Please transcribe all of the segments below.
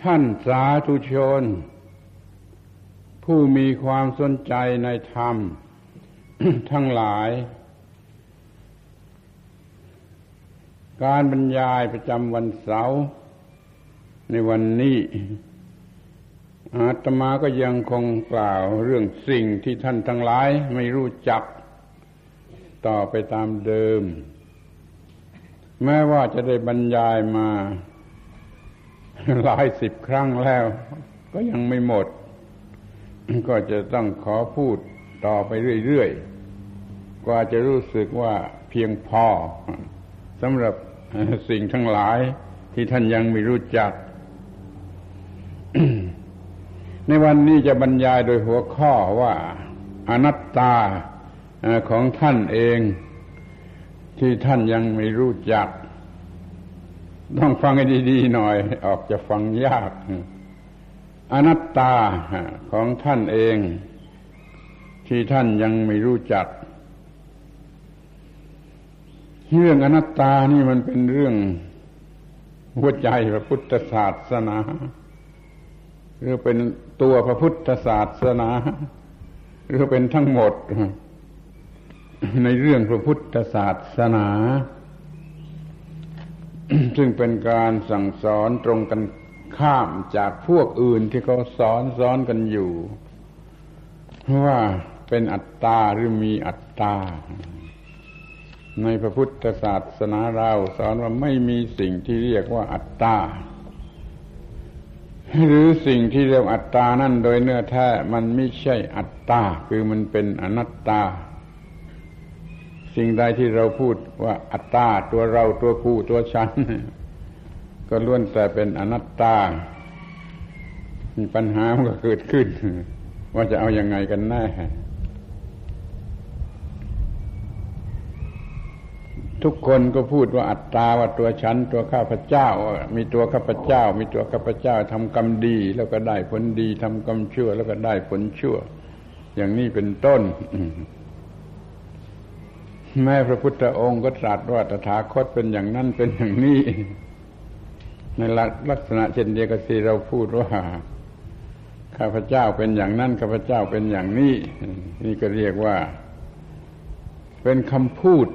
ท่านสาธุชน ผู้มีความสนใจในธรรม ทั้งหลาย การบรรยายประจำวันเสาร์ในวันนี้อาตมาก็ยังคงกล่าวเรื่องสิ่งที่ท่านทั้งหลายไม่รู้จักต่อไปตามเดิม แม้ว่าจะได้บรรยายมา หลายสิบครั้งแล้ว ก็ยังไม่หมด ก็จะต้องขอพูดต่อไปเรื่อยๆ กว่าจะรู้สึกว่าเพียงพอสำหรับสิ่งทั้งหลายที่ท่านยังไม่รู้จัก ในวันนี้จะบรรยายโดยหัวข้อว่าอนัตตาของท่านเอง ที่ท่านยังไม่รู้จัก ต้องฟังให้ดีๆหน่อย ออกจะฟังยาก อนัตตาของท่านเอง ที่ท่านยังไม่รู้จัก เรื่องอนัตตานี่มันเป็นเรื่องหัวใจพระพุทธศาสนาหรือเป็นตัวพระพุทธศาสนา หรือเป็นทั้งหมด ในเรื่องพระพุทธศาสนา ซึ่งเป็นการสั่งสอนตรงกันข้ามจากพวกอื่นที่เขาสอนสอนกันอยู่ว่าเป็นอัตตาหรือมีอัตตา ในพระพุทธศาสนาเราสอนว่าไม่มีสิ่งที่เรียกว่าอัตตา หรือสิ่งที่เรียกอัตตานั่นโดยเนื้อแท้มันไม่ใช่อัตตา คือมันเป็นอนัตตา สิ่งใดที่เราพูดว่าอัตตาตัวเราตัวกูตัวฉัน ก็ล้วนแต่เป็นอนัตตา มีปัญหามันก็เกิดขึ้น ว่าจะเอาอยัางไงกันแน่ทุกคนก็พูดว่าอัตตาว่าตัวฉัน ตัวข้าพเจ้า มีตัวข้าพเจ้า มีตัวข้าพเจ้าทำกรรมดี แล้วก็ได้ผลดีทำกรรมชั่ว แล้วก็ได้ผลชั่ว อย่างนี้เป็นต้น แม้พระพุทธองค์ก็ตรัสว่าตถาคตเป็นอย่างนั้นเป็นอย่างนี้ ในลักษณะเช่นเดียวกับที่เราพูดว่าข้าพเจ้าเป็นอย่างนั้นข้าพเจ้าเป็นอย่างนี้ นี่ก็เรียกว่า เป็นคำพูด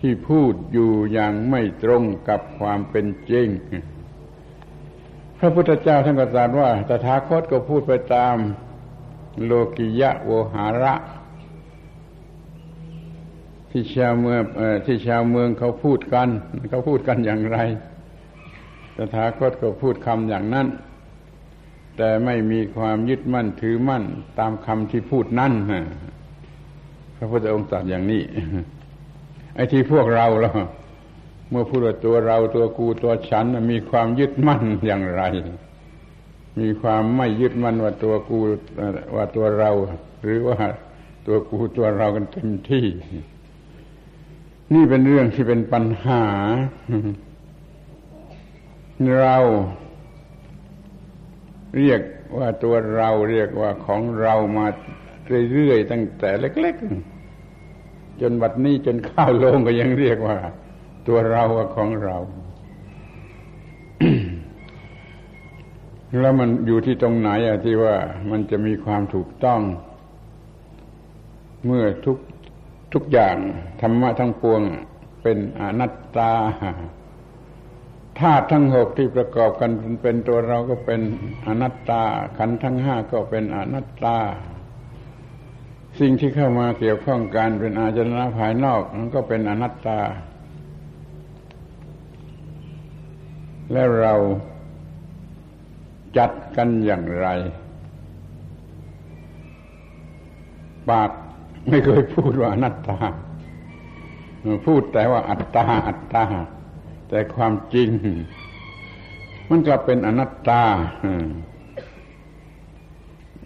ที่พูดอยู่อย่างไม่ตรงกับความเป็นจริง พระพุทธเจ้าท่านก็ตรัสว่าตถาคตก็พูดไปตาม โลกิยะโวหาระ ที่ชาวเมืองที่ชาวเมืองเขาพูดกัน เขาพูดกันอย่างไรตถาคตก็พูดคำอย่างนั้น แต่ไม่มีความยึดมั่นถือมั่นตามคำที่พูดนั่นพระพุทธองค์ตรัสอย่างนี้ ไอ้ที่พวกเราเราเมื่อพูดว่าตัวเราตัวกูตัวฉันมีความยึดมั่นอย่างไร มีความไม่ยึดมั่นว่าตัวกูว่าตัวเรา หรือว่าตัวกูตัวเรากันเต็มที่ นี่เป็นเรื่องที่เป็นปัญหา เรา เรียกว่าตัวเราเรียกว่าของเรามาเรื่อยๆตั้งแต่เล็ก ๆ จนบัดนี้จนข้าวลงก็ยังเรียกว่า ตัวเราว่าของเราแล้วมันอยู่ที่ตรงไหนอะที่ว่ามันจะมีความถูกต้อง เมื่อทุก ทุกอย่างธรรมะทั้งปวงเป็นอนัตตาธาตุทั้งหกที่ประกอบกันเป็นตัวเราก็เป็นอนัตตา ขันธ์ทั้งห้าก็เป็นอนัตตา สิ่งที่เข้ามาเกี่ยวข้องกันเป็นอาจนะภายนอกมันก็เป็นอนัตตา แล้วเราจัดกันอย่างไร ปาก ไม่เคยพูดว่าอนัตตา พูดแต่ว่าอัตตาอัตตา แต่ความจริง มันกลับเป็นอนัตตา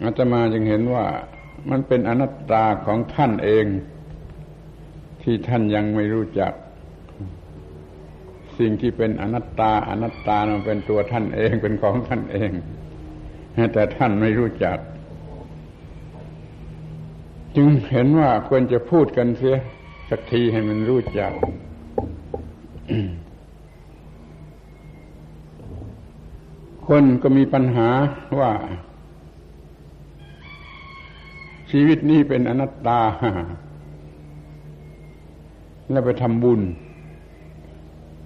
อาตมาจึงเห็นว่ามันเป็นอนัตตาของท่านเอง ที่ท่านยังไม่รู้จัก สิ่งที่เป็นอนัตตา อนัตตามันเป็นตัวท่านเองเป็นของท่านเองแต่ท่านไม่รู้จัก จึงเห็นว่าควรจะพูดกันเสียสักทีให้มันรู้จัก คนก็มีปัญหาว่า ชีวิตนี้เป็นอนัตตา แล้วไปทำบุญ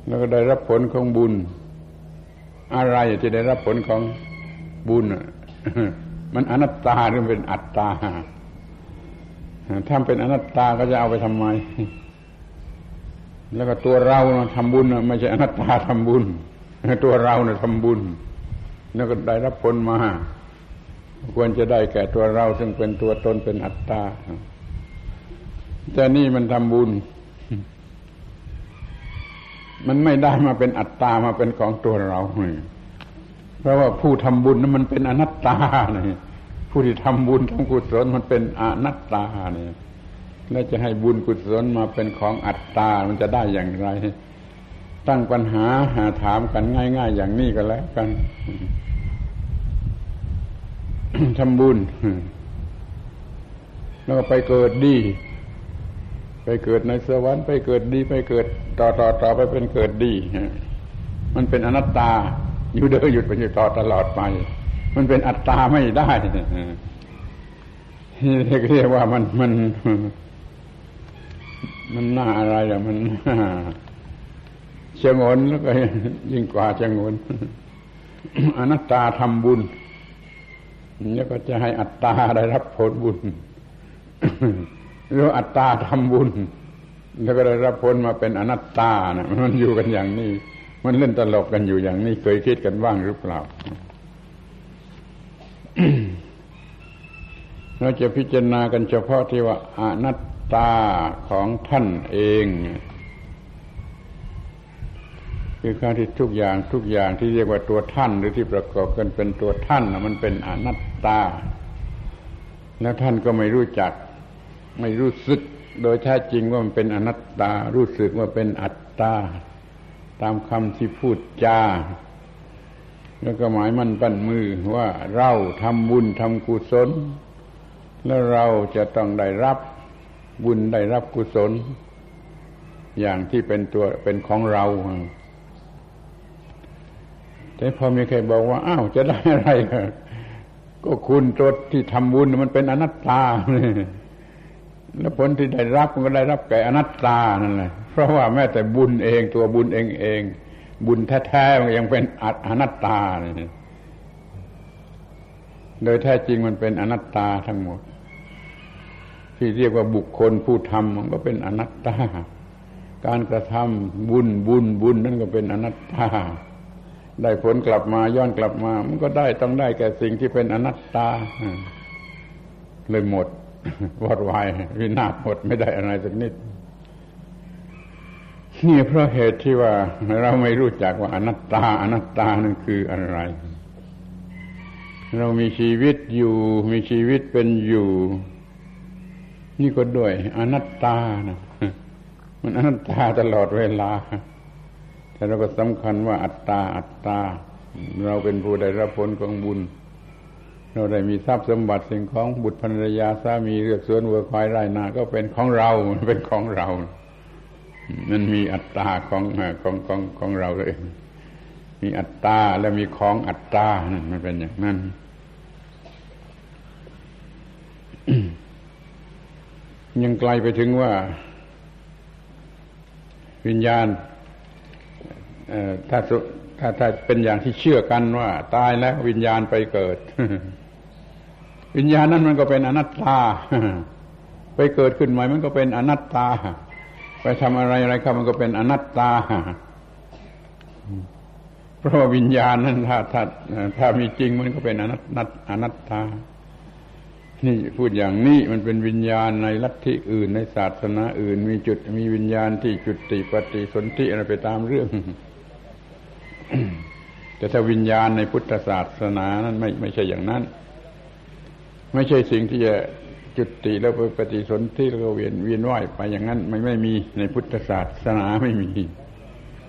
แล้วก็ได้รับผลของบุญ อะไรที่ได้รับผลของบุญมันอนัตตาหรือเป็นอัตตา ถ้าเป็นอนัตตาก็จะเอาไปทำไม แล้วก็ตัวเราทำบุญไม่ใช่อนัตตาทำบุญ ตัวเราเนี่ยทำบุญ แล้วก็ได้รับผลมา ควรจะได้แก่ตัวเรา ซึ่งเป็นตัวตนเป็นอัตตาแต่นี่มันทำบุญ มันไม่ได้มาเป็นอัตตามาเป็นของตัวเราเพราะว่าผู้ทำบุญนั้นมันเป็นอนัตตาเนี่ย ผู้ที่ทำบุญทำกุศลมันเป็นอนัตตาเนี่ยแล้วจะให้บุญกุศลมาเป็นของอัตตา มันจะได้อย่างไร ตั้งปัญหาหาถามกันง่าย ๆ อย่างนี้ก็แล้วกันทำบุญแล้วก็ไปเกิดดี ไปเกิดในสวรรค์ไปเกิดดี ไปเกิดต่อต่อต่อไปเป็นเกิดดีมันเป็นอนัตตา อยู่เดินหยุดไปอยู่ต่อตลอดไป มันเป็นอัตตาไม่ได้เรียกว่ามันมัน มันน่าอะไรอะมันเชงนแล้วก็ยิ่งกว่าเชงนอนัตตาทำบุญแล้วก็จะให้อัตตาได้รับผลบุญหรืออัตตาทำบุญ แล้วก็ได้รับผลมาเป็นอนัตตานะมันอยู่กันอย่างนี้ มันเล่นตลกกันอยู่อย่างนี้เคยคิดกันบ้างหรือเปล่า เราจะพิจารณากันเฉพาะที่ว่าอนัตตาของท่านเอง คือการที่ทุกอย่างทุกอย่างที่เรียกว่าตัวท่านหรือที่ประกอบกันเป็นตัวท่านมันเป็นอนัตตา แล้วท่านก็ไม่รู้จัก ไม่รู้สึก โดยแท้จริงว่ามันเป็นอนัตตา รู้สึกว่าเป็นอัตตา ตามคำที่พูดจา แล้วก็หมายมั่นปั้นมือว่าเราทำบุญทำกุศล แล้วเราจะต้องได้รับบุญได้รับกุศล อย่างที่เป็นตัวเป็นของเรา แต่พอมีใครบอกว่า อ้าวจะได้อะไร ก็คุณตัวที่ทำบุญมันเป็นอนัตตา แล้วผลที่ได้รับมันก็ได้รับแก่อนัตตานั่นแหละเพราะว่าแม้แต่บุญเองตัวบุญเองเอง บุญแท้ๆมันยังเป็นอนัตตาเนี่ยโดยแท้จริงมันเป็นอนัตตาทั้งหมด ที่เรียกว่าบุคคลผู้ทำมันก็เป็นอนัตตา การกระทำบุญบุญบุญนั่นก็เป็นอนัตตา ได้ผลกลับมาย้อนกลับมา มันก็ได้ต้องได้แก่สิ่งที่เป็นอนัตตาเลยหมดวอดวายวินาศหมดไม่ได้อะไรสักนิด นี่เพราะเหตุที่ว่าเราไม่รู้จักว่าอนัตตา อนัตตานั่นคืออะไร เรามีชีวิตอยู่ มีชีวิตเป็นอยู่ นี่ก็ด้วย อนัตตานะมันอนัตตาตลอดเวลา แต่เราก็สำคัญว่าอัตตา อัตตา เราเป็นผู้ได้รับผลของบุญ เราได้มีทรัพย์สมบัติสิ่งของบุตรภรรยาสามีเรือกสวนวัวควายไร่นา ก็เป็นของเรา เป็นของเรา มันมีอัตตาของของของของเราเลยมีอัตตาแล้วมีของอัตตานั่นมันเป็นอย่างนั้นยังไกลไปถึงว่า วิญญาณถ้าถ้าถ้าเป็นอย่างที่เชื่อกันว่า ตายแล้ววิญญาณไปเกิด วิญญาณนั้นมันก็เป็นอนัตตา ไปเกิดขึ้นใหม่มันก็เป็นอนัตตา ไปทำอะไรอะไรครับมันก็เป็นอนัตตา เพราะว่าวิญญาณนั้นถ้าถ้าถ้ามีจริงมันก็เป็นอนัตนัตอนัตตา นี่พูดอย่างนี้มันเป็นวิญญาณในลัทธิอื่นในศาสนาอื่น มีจุดมีวิญญาณที่จุดติปฏิสนธิอะไรไปตามเรื่อง แต่ถ้าวิญญาณในพุทธศาสนานั้นไม่ไม่ใช่อย่างนั้น ไม่ใช่สิ่งที่จะ จุติแล้วไปปฏิสนธิแล้วก็เวียนเวียนว่ายไปอย่างนั้นไม่ไม่มีในพุทธศาสนาไม่มี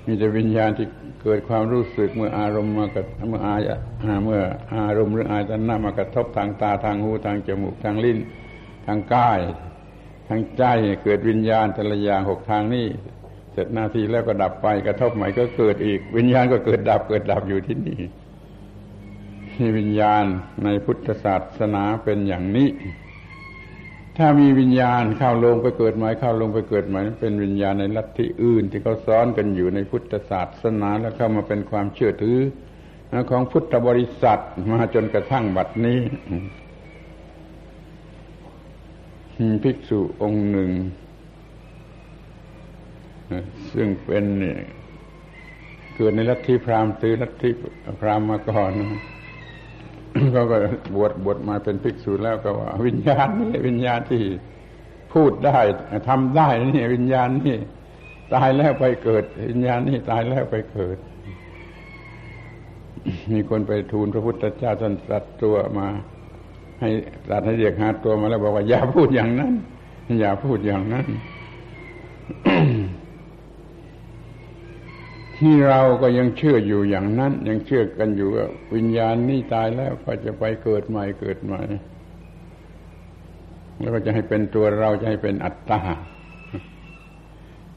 มีแต่วิญญาณที่เกิดความรู้สึกเมื่ออารมณ์มากระเมื่ออายเมื่ออารมณ์หรืออายตนะมากระทบทางตาทางหูทางจมูกทางลิ้น ทางกาย ทางใจเกิดวิญญาณแต่ละอย่างหกทางนี้เสร็จหน้าที่แล้วก็ดับไปกระทบใหม่ก็เกิดอีก วิญญาณก็เกิดดับเกิดดับอยู่ที่นี่ที่วิญญาณในพุทธศาสนาเป็นอย่างนี้ ถ้ามีวิญญาณเข้าลงไปเกิดใหม่เข้าลงไปเกิดใหม่เป็นวิญญาณในลัทธิอื่น ที่เขาซ้อนกันอยู่ในพุทธศาสนาแล้วเข้ามาเป็นความเชื่อถือของพุทธบริษัทมาจนกระทั่งบัดนี้ภิกษุองค์หนึ่ง ซึ่งเป็นเกิดในลัทธิพราหมณ์ตือลัทธิพราหมณ์มาก่อน เขาก็บวชบวชมาเป็นภิกษุแล้วก็ว่า วิญญาณนี่วิญญาณที่พูดได้ทำได้นี่วิญญาณนี่ตายแล้วไปเกิด วิญญาณนี่ตายแล้วไปเกิด มีคนไปทูลพระพุทธเจ้าท่านตรัสตัวมา ให้ตรัสให้เรียกหาตัวมาแล้วบอกว่าอย่าพูดอย่างนั้นอย่าพูดอย่างนั้น ที่เราก็ยังเชื่ออยู่อย่างนั้น ยังเชื่อกันอยู่ว่าวิญญาณนี่ตายแล้วก็จะไปเกิดใหม่เกิดใหม่แล้วก็จะให้เป็นตัวเราจะให้เป็นอัตตา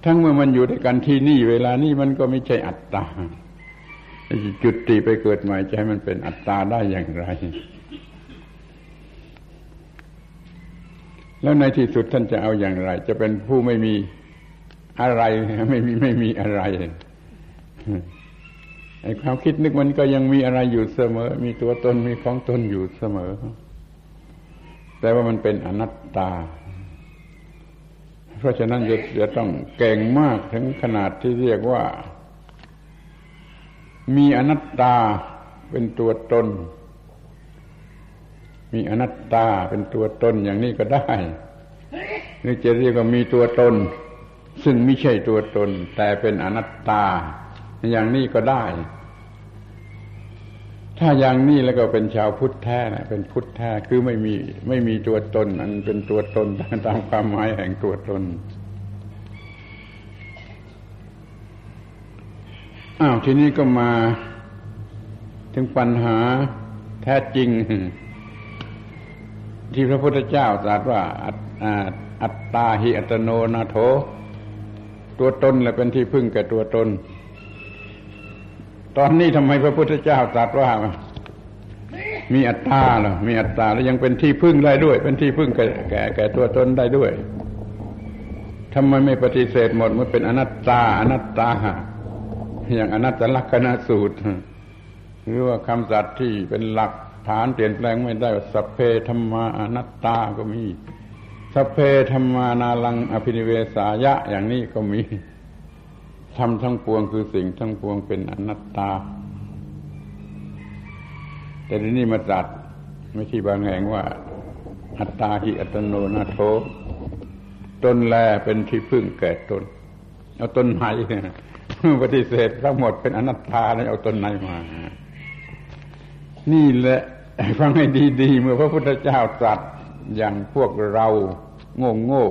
ทั้งเมื่อมันอยู่ด้วยกันที่นี่เวลานี้มันก็ไม่ใช่อัตตาจุดตีไปเกิดใหม่จะให้มันเป็นอัตตาได้อย่างไร แล้วในที่สุดท่านจะเอาอย่างไร จะเป็นผู้ไม่มีอะไรไม่มีไม่มีอะไร ไอ้ความคิดนึกมันก็ยังมีอะไรอยู่เสมอ มีตัวตนมีของตนอยู่เสมอ แต่ว่ามันเป็นอนัตตา เพราะฉะนั้นจะจะต้องเก่งมากถึงขนาดที่เรียกว่า มีอนัตตาเป็นตัวตน มีอนัตตาเป็นตัวตนอย่างนี้ก็ได้หรือจะเรียกว่ามีตัวตน ซึ่งไม่ใช่ตัวตน แต่เป็นอนัตตา อย่างนี้ก็ได้ ถ้าอย่างนี้แล้วก็เป็นชาวพุทธแท้นะเป็นพุทธแท้คือไม่มีไม่มีตัวตน อันเป็นตัวตนตามความหมายแห่งตัวตนอ้าวทีนี้ก็มาถึงปัญหาแท้จริง ที่พระพุทธเจ้าตรัสว่าอัตตาหิอัตโนนาโถ ตัวตนแหละเป็นที่พึ่งแก่ตัวตน ตอนนี้ทำไมพระพุทธเจ้าตรัสว่ามีอัตตาเหรอมีอัตตาแล้วยังเป็นที่พึ่งได้ด้วย เป็นที่พึ่งแก่แก่แก่ตัวตนได้ด้วยทำไมไม่ปฏิเสธหมดมันเป็นอนัตตา อนัตตา อย่างอนัตตลักษณสูตรหรือว่าคำสัตว์ที่เป็นหลักฐานเปลี่ยนแปลงไม่ได้สัพเพธรรมาอนัตตาก็มีสัพเพธรรมานาลังอภินิเวสายะ อย่างนี้ก็มี ทำทั้งปวงคือสิ่งทั้งปวงเป็นอนัตตา แต่ที่นี่มาจัดไม่ใช่บางแห่งว่า อัตตาหิอัตโนนาโถตนแลเป็นที่พึ่งแก่ตน เอาตนไหนปฏิเสธทั้งหมดเป็นอนัตตาแล้วเอาตนไหนมา นี่แหละฟังให้ดีๆเมื่อพระพุทธเจ้าตรัสอย่างพวกเรา โง่โง่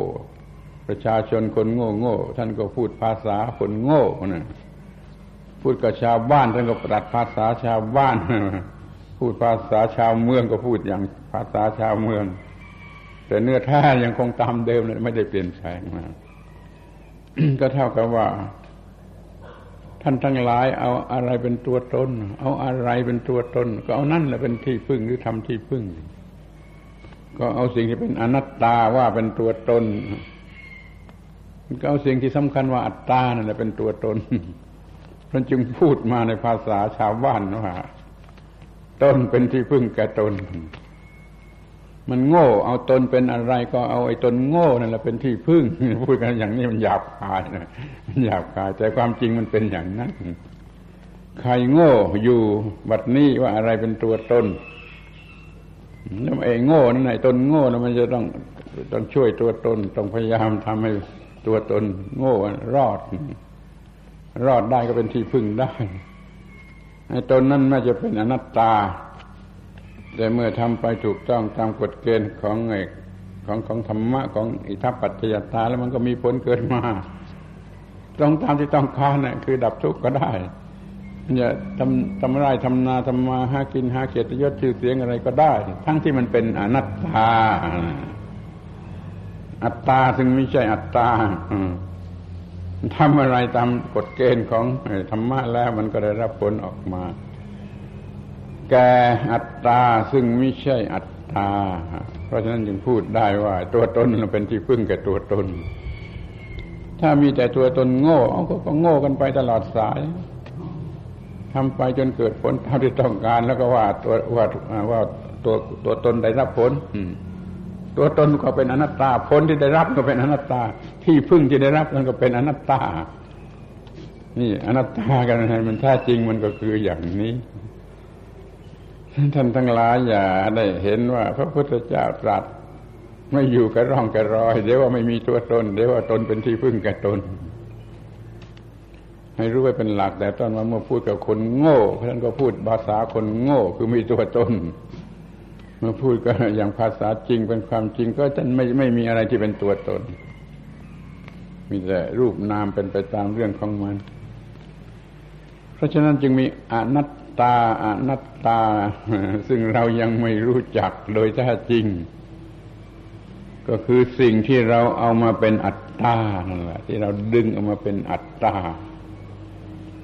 ประชาชนคนโง่โง่ท่านก็พูดภาษาคนโง่นะพูดกับชาวบ้านท่านก็ปรัดภาษาชาวบ้าน พูดภาษาชาวเมืองก็พูดอย่างภาษาชาวเมือง แต่เนื้อแท้ยังคงตามเดิมเลยไม่ได้เปลี่ยนแปลงมาก็เท่ากับว่า ท่านทั้งหลาย เอาอะไรเป็นตัวตน เอาอะไรเป็นตัวตน ก็เอานั่นแหละเป็นที่พึ่งหรือทำที่พึ่ง ก็เอาสิ่งที่เป็นอนัตตาว่าเป็นตัวตน ก็เอาสิ่งที่สำคัญว่าอัตตานั่นแหละเป็นตัวตนพระจึงพูดมาในภาษาชาวบ้านว่าตนเป็นที่พึ่งแก่ตน มันโง่ เอาตนเป็นอะไรก็เอาไอ้ตนโง่นั่นแหละเป็นที่พึ่ง พูดกันอย่างนี้มันหยาบคายนะมันหยาบคายแต่ความจริงมันเป็นอย่างนั้นใครโง่อยู่บัดนี้ว่าอะไรเป็นตัวตนแล้วไอ้โง่นั่นไอ้ตนโง่นั่นมันจะต้องต้องช่วยตัวตนต้องพยายามทำให้ ตัวตน โง่รอด รอดได้ก็เป็นที่พึ่งได้ไอ้ตนนั้นไม่จะเป็นอนัตตา แต่เมื่อทำไปถูกต้องตามกฎเกณฑ์ของไอ้ของของธรรมะของอิทัปปัจจยตาแล้วมันก็มีผลเกิดมาตรงตามที่ต้องการนะ่ะคือดับทุกข์ก็ได้อย่าทำทำไรทำนาทำมาหากินหาเกียรติยศชื่อเสียงอะไรก็ได้ ทั้งที่มันเป็นอนัตตา อัตตาซึ่งไม่ใช่อัตตาทำอะไรตามกฎเกณฑ์ของธรรมะแล้วมันก็ได้รับผลออกมา แกอัตตาซึ่งไม่ใช่อัตตา เพราะฉะนั้นจึงพูดได้ว่า ตัวตนเป็นที่พึ่งแก่ตัวตน ถ้ามีแต่ตัวตนโง่เอาก็โง่กันไปตลอดสายทำไปจนเกิดผลเท่าที่ต้องการ แล้วก็ว่าตัวว่าว่าตัวตัวตนได้รับผล ตัวตนก็เป็นอนัตตาผลที่ได้รับก็เป็นอนัตตา ที่พึ่งที่ได้รับมันก็เป็นอนัตตา นี่อนัตตากันไงมันแท้จริงมันก็คืออย่างนี้ท่านทั้งหลายอย่าได้เห็นว่า พระพุทธเจ้าตรัสไม่อยู่กับร่องกับรอย เดี๋ยวว่าไม่มีตัวตน เดี๋ยวว่าตนเป็นที่พึ่งกับตน ให้รู้ไว้เป็นหลักแต่ตอนมาเมื่อพูดกับคนโง่ท่านก็พูดภาษาคนโง่คือมีตัวตน เมื่อพูดก็อย่างภาษาจริงเป็นความจริงก็ท่านไม่ไม่มีอะไรที่เป็นตัวตน มีแต่รูปนามเป็นไปตามเรื่องของมัน เพราะฉะนั้นจึงมีอนัตตาอนัตตา ซึ่งเรายังไม่รู้จักโดยแท้จริง ก็คือสิ่งที่เราเอามาเป็นอัตตานั่นแหละที่เราดึงเอามาเป็นอัตตา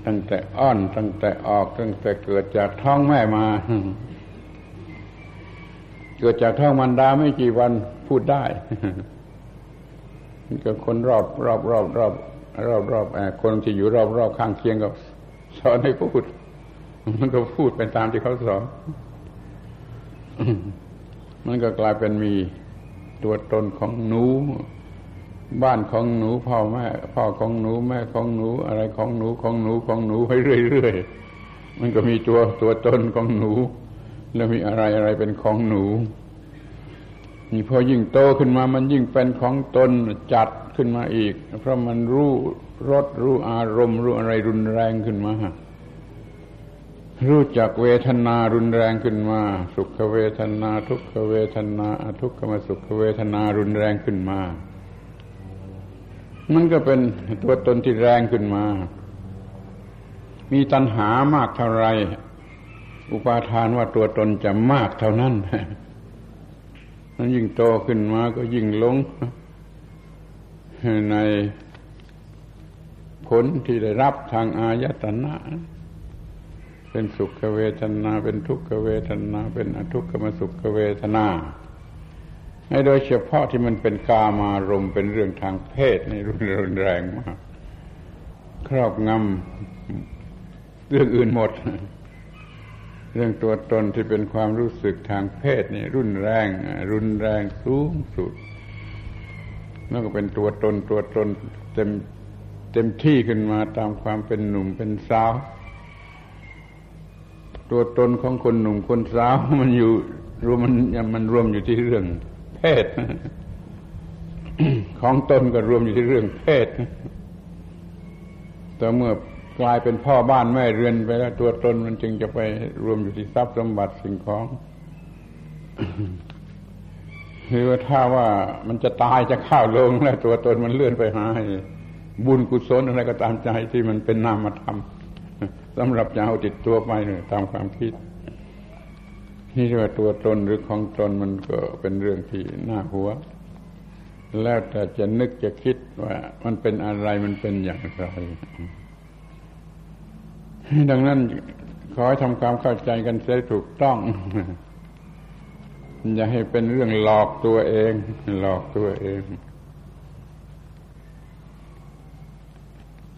ตั้งแต่อ้อนตั้งแต่ออกตั้งแต่เกิดจากท้องแม่มา เกิดจากท้องมันดาไม่กี่วันพูดได้ก็คนรอบรอบรอบรอบรอบรอบคนที่อยู่รอบรอบข้างเคียงก็สอนให้พูด มันก็พูดไปตามที่เขาสอนมันก็กลายเป็นมีตัวตนของหนู บ้านของหนูพ่อแม่พ่อของหนูแม่ของหนู อะไรของหนูของหนูของหนูไปเรื่อยๆมันก็มีตัวตัวตนของหนู แล้วมีอะไรอะไรเป็นของหนูนี่พอยิ่งโตขึ้นมามันยิ่งเป็นของตนจัดขึ้นมาอีก เพราะมันรู้รสรู้อารมณ์ รู้อะไรรุนแรงขึ้นมา รู้จักเวทนารุนแรงขึ้นมา สุขเวทนา ทุกขเวทนาอทุกขมสุขเวทนารุนแรงขึ้นมา มันก็เป็นตัวตนที่แรงขึ้นมา มีตัณหามากเท่าไร อุปาทานว่าตัวตนจะมากเท่านั้นนั้นยิ่งโตขึ้นมาก็ยิ่งหลง ในผลที่ได้รับทางอายตนะ เป็นสุขเวทนา เป็นทุกขเวทนา เป็นอทุกขมสุขเวทนาให้โดยเฉพาะที่มันเป็นกามารมเป็นเรื่องทางเพศในรุนแรงมาก ครอบงำเรื่องอื่นหมด เรื่องตัวตนที่เป็นความรู้สึกทางเพศนี่รุนแรง รุนแรงสูงสุดนั่นก็เป็นตัวตนตัวตนเต็มเต็มที่ขึ้นมาตามความเป็นหนุ่มเป็นสาว ตัวตนของคนหนุ่มคนสาวมันอยู่รวมมันมันรวมอยู่ที่เรื่อง เพศ ของตนก็รวมอยู่ที่เรื่องเพศแต่เมื่อ กลายเป็นพ่อบ้านแม่เรือนไปแล้ว ตัวตนมันจึงจะไปรวมอยู่ที่ทรัพย์สมบัติสิ่งของหรือว่าถ้าว่ามันจะตายจะข้าวลงแล้วตัวตนมันเลื่อนไปหาบุญกุศลอะไรก็ตามใจที่มันเป็นนามธรรมสำหรับจะเอาติดตัวไปเนี่ยตามความคิดนี่เรียกว่าตัวตนหรือของตนมันก็เป็นเรื่องที่น่าหัว แล้วแต่จะนึกจะคิดว่ามันเป็นอะไรมันเป็นอย่างไร ดังนั้นขอให้ทำความเข้าใจกันเสียถูกต้อง อย่าให้เป็นเรื่องหลอกตัวเอง หลอกตัวเอง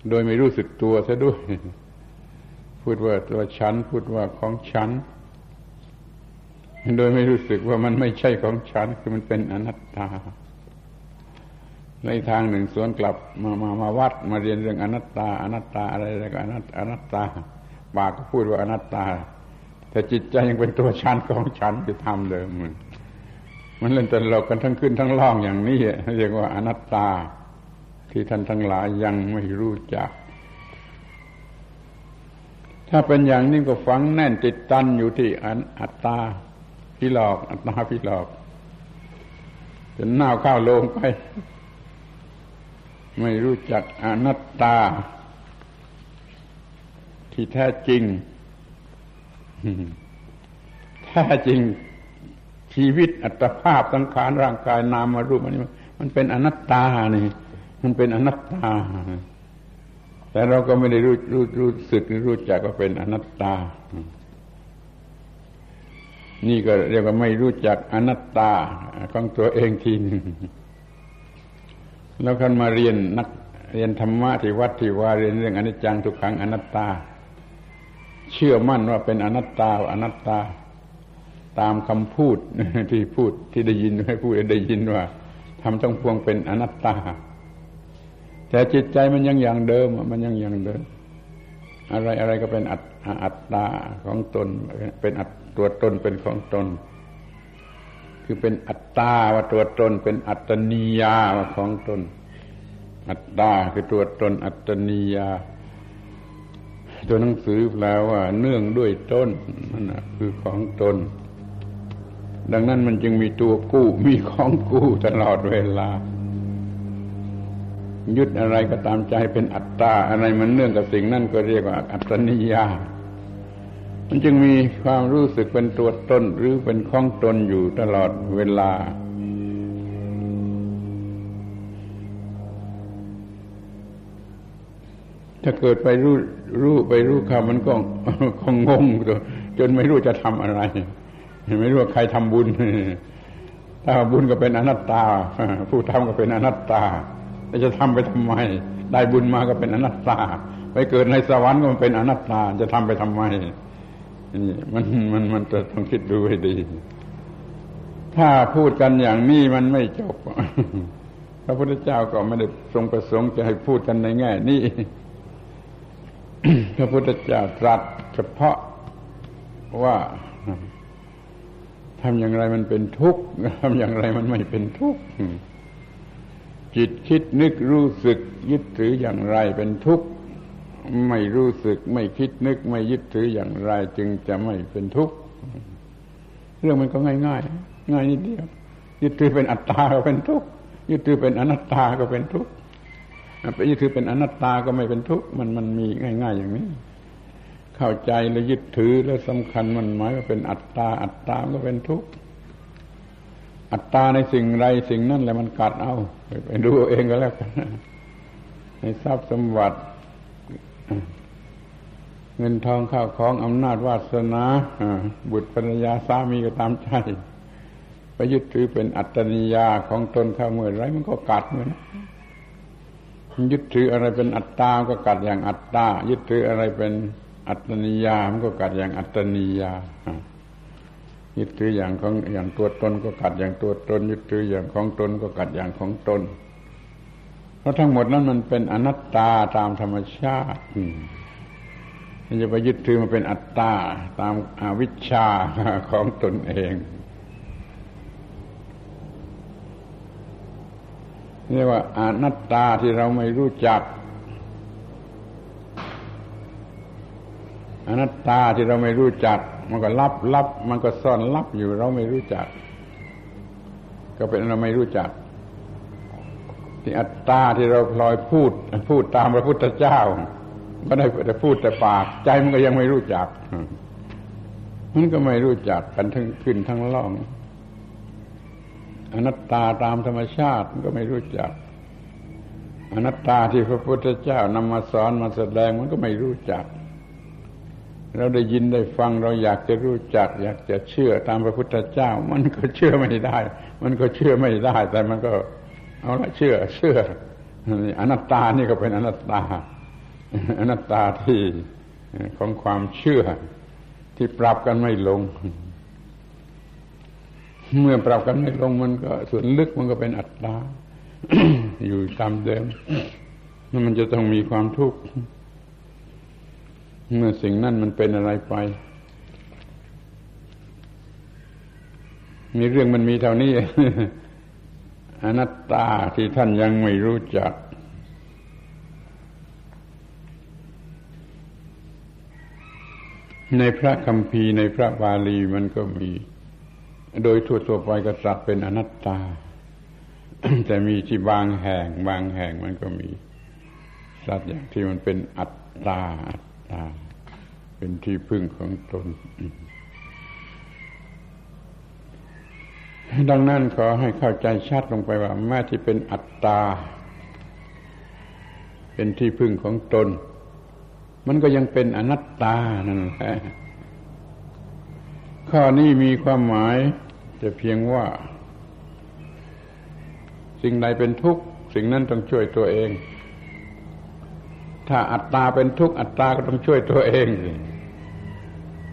โดยไม่รู้สึกตัวซะด้วย พูดว่าตัวฉัน พูดว่าของฉัน โดยไม่รู้สึกว่ามันไม่ใช่ของฉัน คือมันเป็นอนัตตา ในทางหนึ่งสวนกลับมามามาวัดมาเรียนเรื่องอนัตตา อนัตตาอะไรอะไรก็อนัตอนัตตาปากก็พูดว่าอนัตตา แต่จิตใจยังเป็นตัวฉันของฉันคือทำเดิมมันมันเล่นตลกกันทั้งขึ้นทั้งล่องอย่างนี้เรียกว่าอนัตตา ที่ท่านทั้งหลายยังไม่รู้จัก ถ้าเป็นอย่างนี้ก็ฝังแน่นติดตันอยู่ที่อัตตาพิหลอกอัตตาพิหลอกจนหน้าข้าวลงไป ไม่รู้จักอนัตตา ที่แท้จริง แท้จริงชีวิตอัตภาพสังขารร่างกายนามารูปมันมันเป็นอนัตตานี่ มันเป็นอนัตตา แต่เราก็ไม่ได้รู้รู้รู้สึกรู้จักว่าเป็นอนัตตา นี่ก็เรียกว่าไม่รู้จักอนัตตาของตัวเองทีหนึ่ง แล้วกันมาเรียนนักเรียนธรรมะที่วัดที่ว่าเรียนเรื่องอนิจจังทุกขังอนัตตา เชื่อมั่นว่าเป็นอนัตตาอนัตตา ตามคำพูดที่พูดที่ได้ยินให้พูดได้ยินว่าทำต้องพวงเป็นอนัตตา แต่จิตใจมันยังอย่างเดิม มันยังอย่างเดิม อะไรอะไรก็เป็นอัตอัตตาของตนเป็นอัตตัวตนเป็นของตน คือเป็นอัตตาว่าตัวตนเป็นอัตตนียาว่าของตน อัตตาคือตัวตนอัตตนียา ตัวหนังสือแปลว่า เนื่องด้วยต้นนั่นคือของตน ดังนั้นมันจึงมีตัวกู้มีของกู้ตลอดเวลา ยึดอะไรก็ตามใจเป็นอัตตาอะไรมันเนื่องกับสิ่งนั่นก็เรียกว่าอัตตนิยา มันจึงมีความรู้สึกเป็นตัวตนหรือเป็นของตนอยู่ตลอดเวลา ถ้าเกิดไปรู้รู้ไปรู้คำมันก็คงงงจนไม่รู้จะทำอะไร ไม่รู้ว่าใครทำบุญ ถ้าบุญก็เป็นอนัตตา ผู้ทำก็เป็นอนัตตาจะทำไปทำไม ได้บุญมาก็เป็นอนัตตา ไปเกิดในสวรรค์ก็เป็นอนัตตา จะทำไปทำไม นี่มันมันมันจะต้องคิดดูให้ดี ถ้าพูดกันอย่างนี้มันไม่จบ พระพุทธเจ้าก็ไม่ได้ทรงประสงค์จะให้พูดกันในแง่นี้พระพุทธเจ้าตรัสเฉพาะว่าทำอย่างไรมันเป็นทุกข์ทำอย่างไรมันไม่เป็นทุกข์จิตคิดนึกรู้สึกยึดถืออย่างไรเป็นทุกข์ ไม่รู้สึกไม่คิดนึกไม่ยึดถืออย่างไร จึงจะไม่เป็นทุกข์เรื่องมันก็ง่ายง่ายง่ายนิดเดียวยึดถือเป็นอัตตาก็เป็นทุกข์ยึดถือเป็นอนัตตาก็เป็นทุกข์ไปยึดถือเป็นอนัตตาก็ไม่เป็นทุกข์มันมันมีง่าย ๆ อย่างนี้ เข้าใจแล้วยึดถือแล้วสำคัญมันหมายว่าเป็นอัตตาอัตตาก็เป็นทุกข์อัตตาในสิ่งไรสิ่งนั้นแหละมันกัดเอาไปดูเองก็แล้วกันในทรัพย์สมบัติ เงินทองข้าวของอำนาจวาสนาบุตรภรรยาสามีก็ตามใจไปยึดถือเป็นอัตนิยาของตนเข้าเมื่อไรมันก็กัดเหมือนยึดถืออะไรเป็นอัตตาก็กัดอย่างอัตตายึดถืออะไรเป็นอัตนิยามันก็กัดอย่างอัตนิยายึดถืออย่างของอย่างตัวตนก็กัดอย่างตัวตน ยึดถืออย่างของตนก็กัดอย่างของตน ราะทั้งหมดนั้นมันเป็นอนัตตาตามธรรมชาติมันจะไปยึดถือมาเป็นอัตตาตามอาวิชชาของตนเองเรียกว่าอนัตตาที่เราไม่รู้จัก อนัตตาที่เราไม่รู้จัก มันก็ลับลับมันก็ซ่อนลับอยู่เราไม่รู้จัก ก็เป็นเราไม่รู้จัก ที่อัตตาที่เราพลอยพูด พูดตามพระพุทธเจ้า ก็ได้แต่พูดแต่ปาก ใจมันก็ยังไม่รู้จักมันก็ไม่รู้จักกันทั้งขึ้นทั้งล่อง อนัตตาตามธรรมชาติมันก็ไม่รู้จัก อนัตตาที่พระพุทธเจ้านำมาสอนมาแสดงมันก็ไม่รู้จัก เราได้ยินได้ฟังเราอยากจะรู้จัก อยากจะเชื่อตามพระพุทธเจ้า มันก็เชื่อไม่ได้ มันก็เชื่อไม่ได้ แต่มันก็ เอาละเชื่อเชื่ออนัตตานี่ก็เป็นอนัตตา อนัตตาที่ของความเชื่อที่ปรับกันไม่ลง เมื่อปรับกันไม่ลงมันก็ส่วนลึกมันก็เป็นอัตตาอยู่ตามเดิมมันจะต้องมีความทุกข์เมื่อสิ่งนั้นมันเป็นอะไรไป มีเรื่องมันมีเท่านี้ อนัตตาที่ท่านยังไม่รู้จัก ในพระคัมภีร์ในพระบาลีมันก็มี โดยทั่วๆไปก็ตรัสเป็นอนัตตา แต่มีที่บางแห่ง บางแห่งมันก็มีสัตว์อย่างที่มันเป็นอัตตาอัตตา เป็นที่พึ่งของตน ดังนั้นขอให้เข้าใจชัดลงไปว่าแม้ที่เป็นอัตตา เป็นที่พึ่งของตน มันก็ยังเป็นอนัตตานั่นแหละข้อนี้มีความหมายจะเพียงว่า สิ่งใดเป็นทุกข์ สิ่งนั้นต้องช่วยตัวเอง ถ้าอัตตาเป็นทุกข์อัตตาก็ต้องช่วยตัวเอง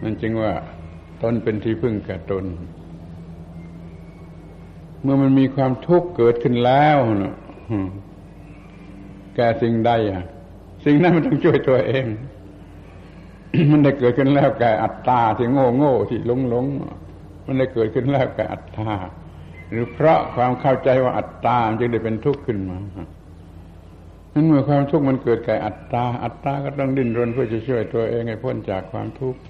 นั่นจึงว่าตนเป็นที่พึ่งแก่ตน เมื่อมันมีความทุกข์เกิดขึ้นแล้วนะแก่สิ่งใดอะ สิ่งนั้นมันต้องช่วยตัวเอง มันได้เกิดขึ้นแล้วแก่อัตตาที่โง่โง่ที่หลงหลงมันได้เกิดขึ้นแล้วแก่อัตตาหรือเพราะความเข้าใจว่าอัตตาจึงได้เป็นทุกข์ขึ้นมานั้นเมื่อความทุกข์มันเกิดแก่อัตตา อัตตาก็ต้องดิ้นรนเพื่อจะช่วยตัวเองให้พ้นจากความทุกข์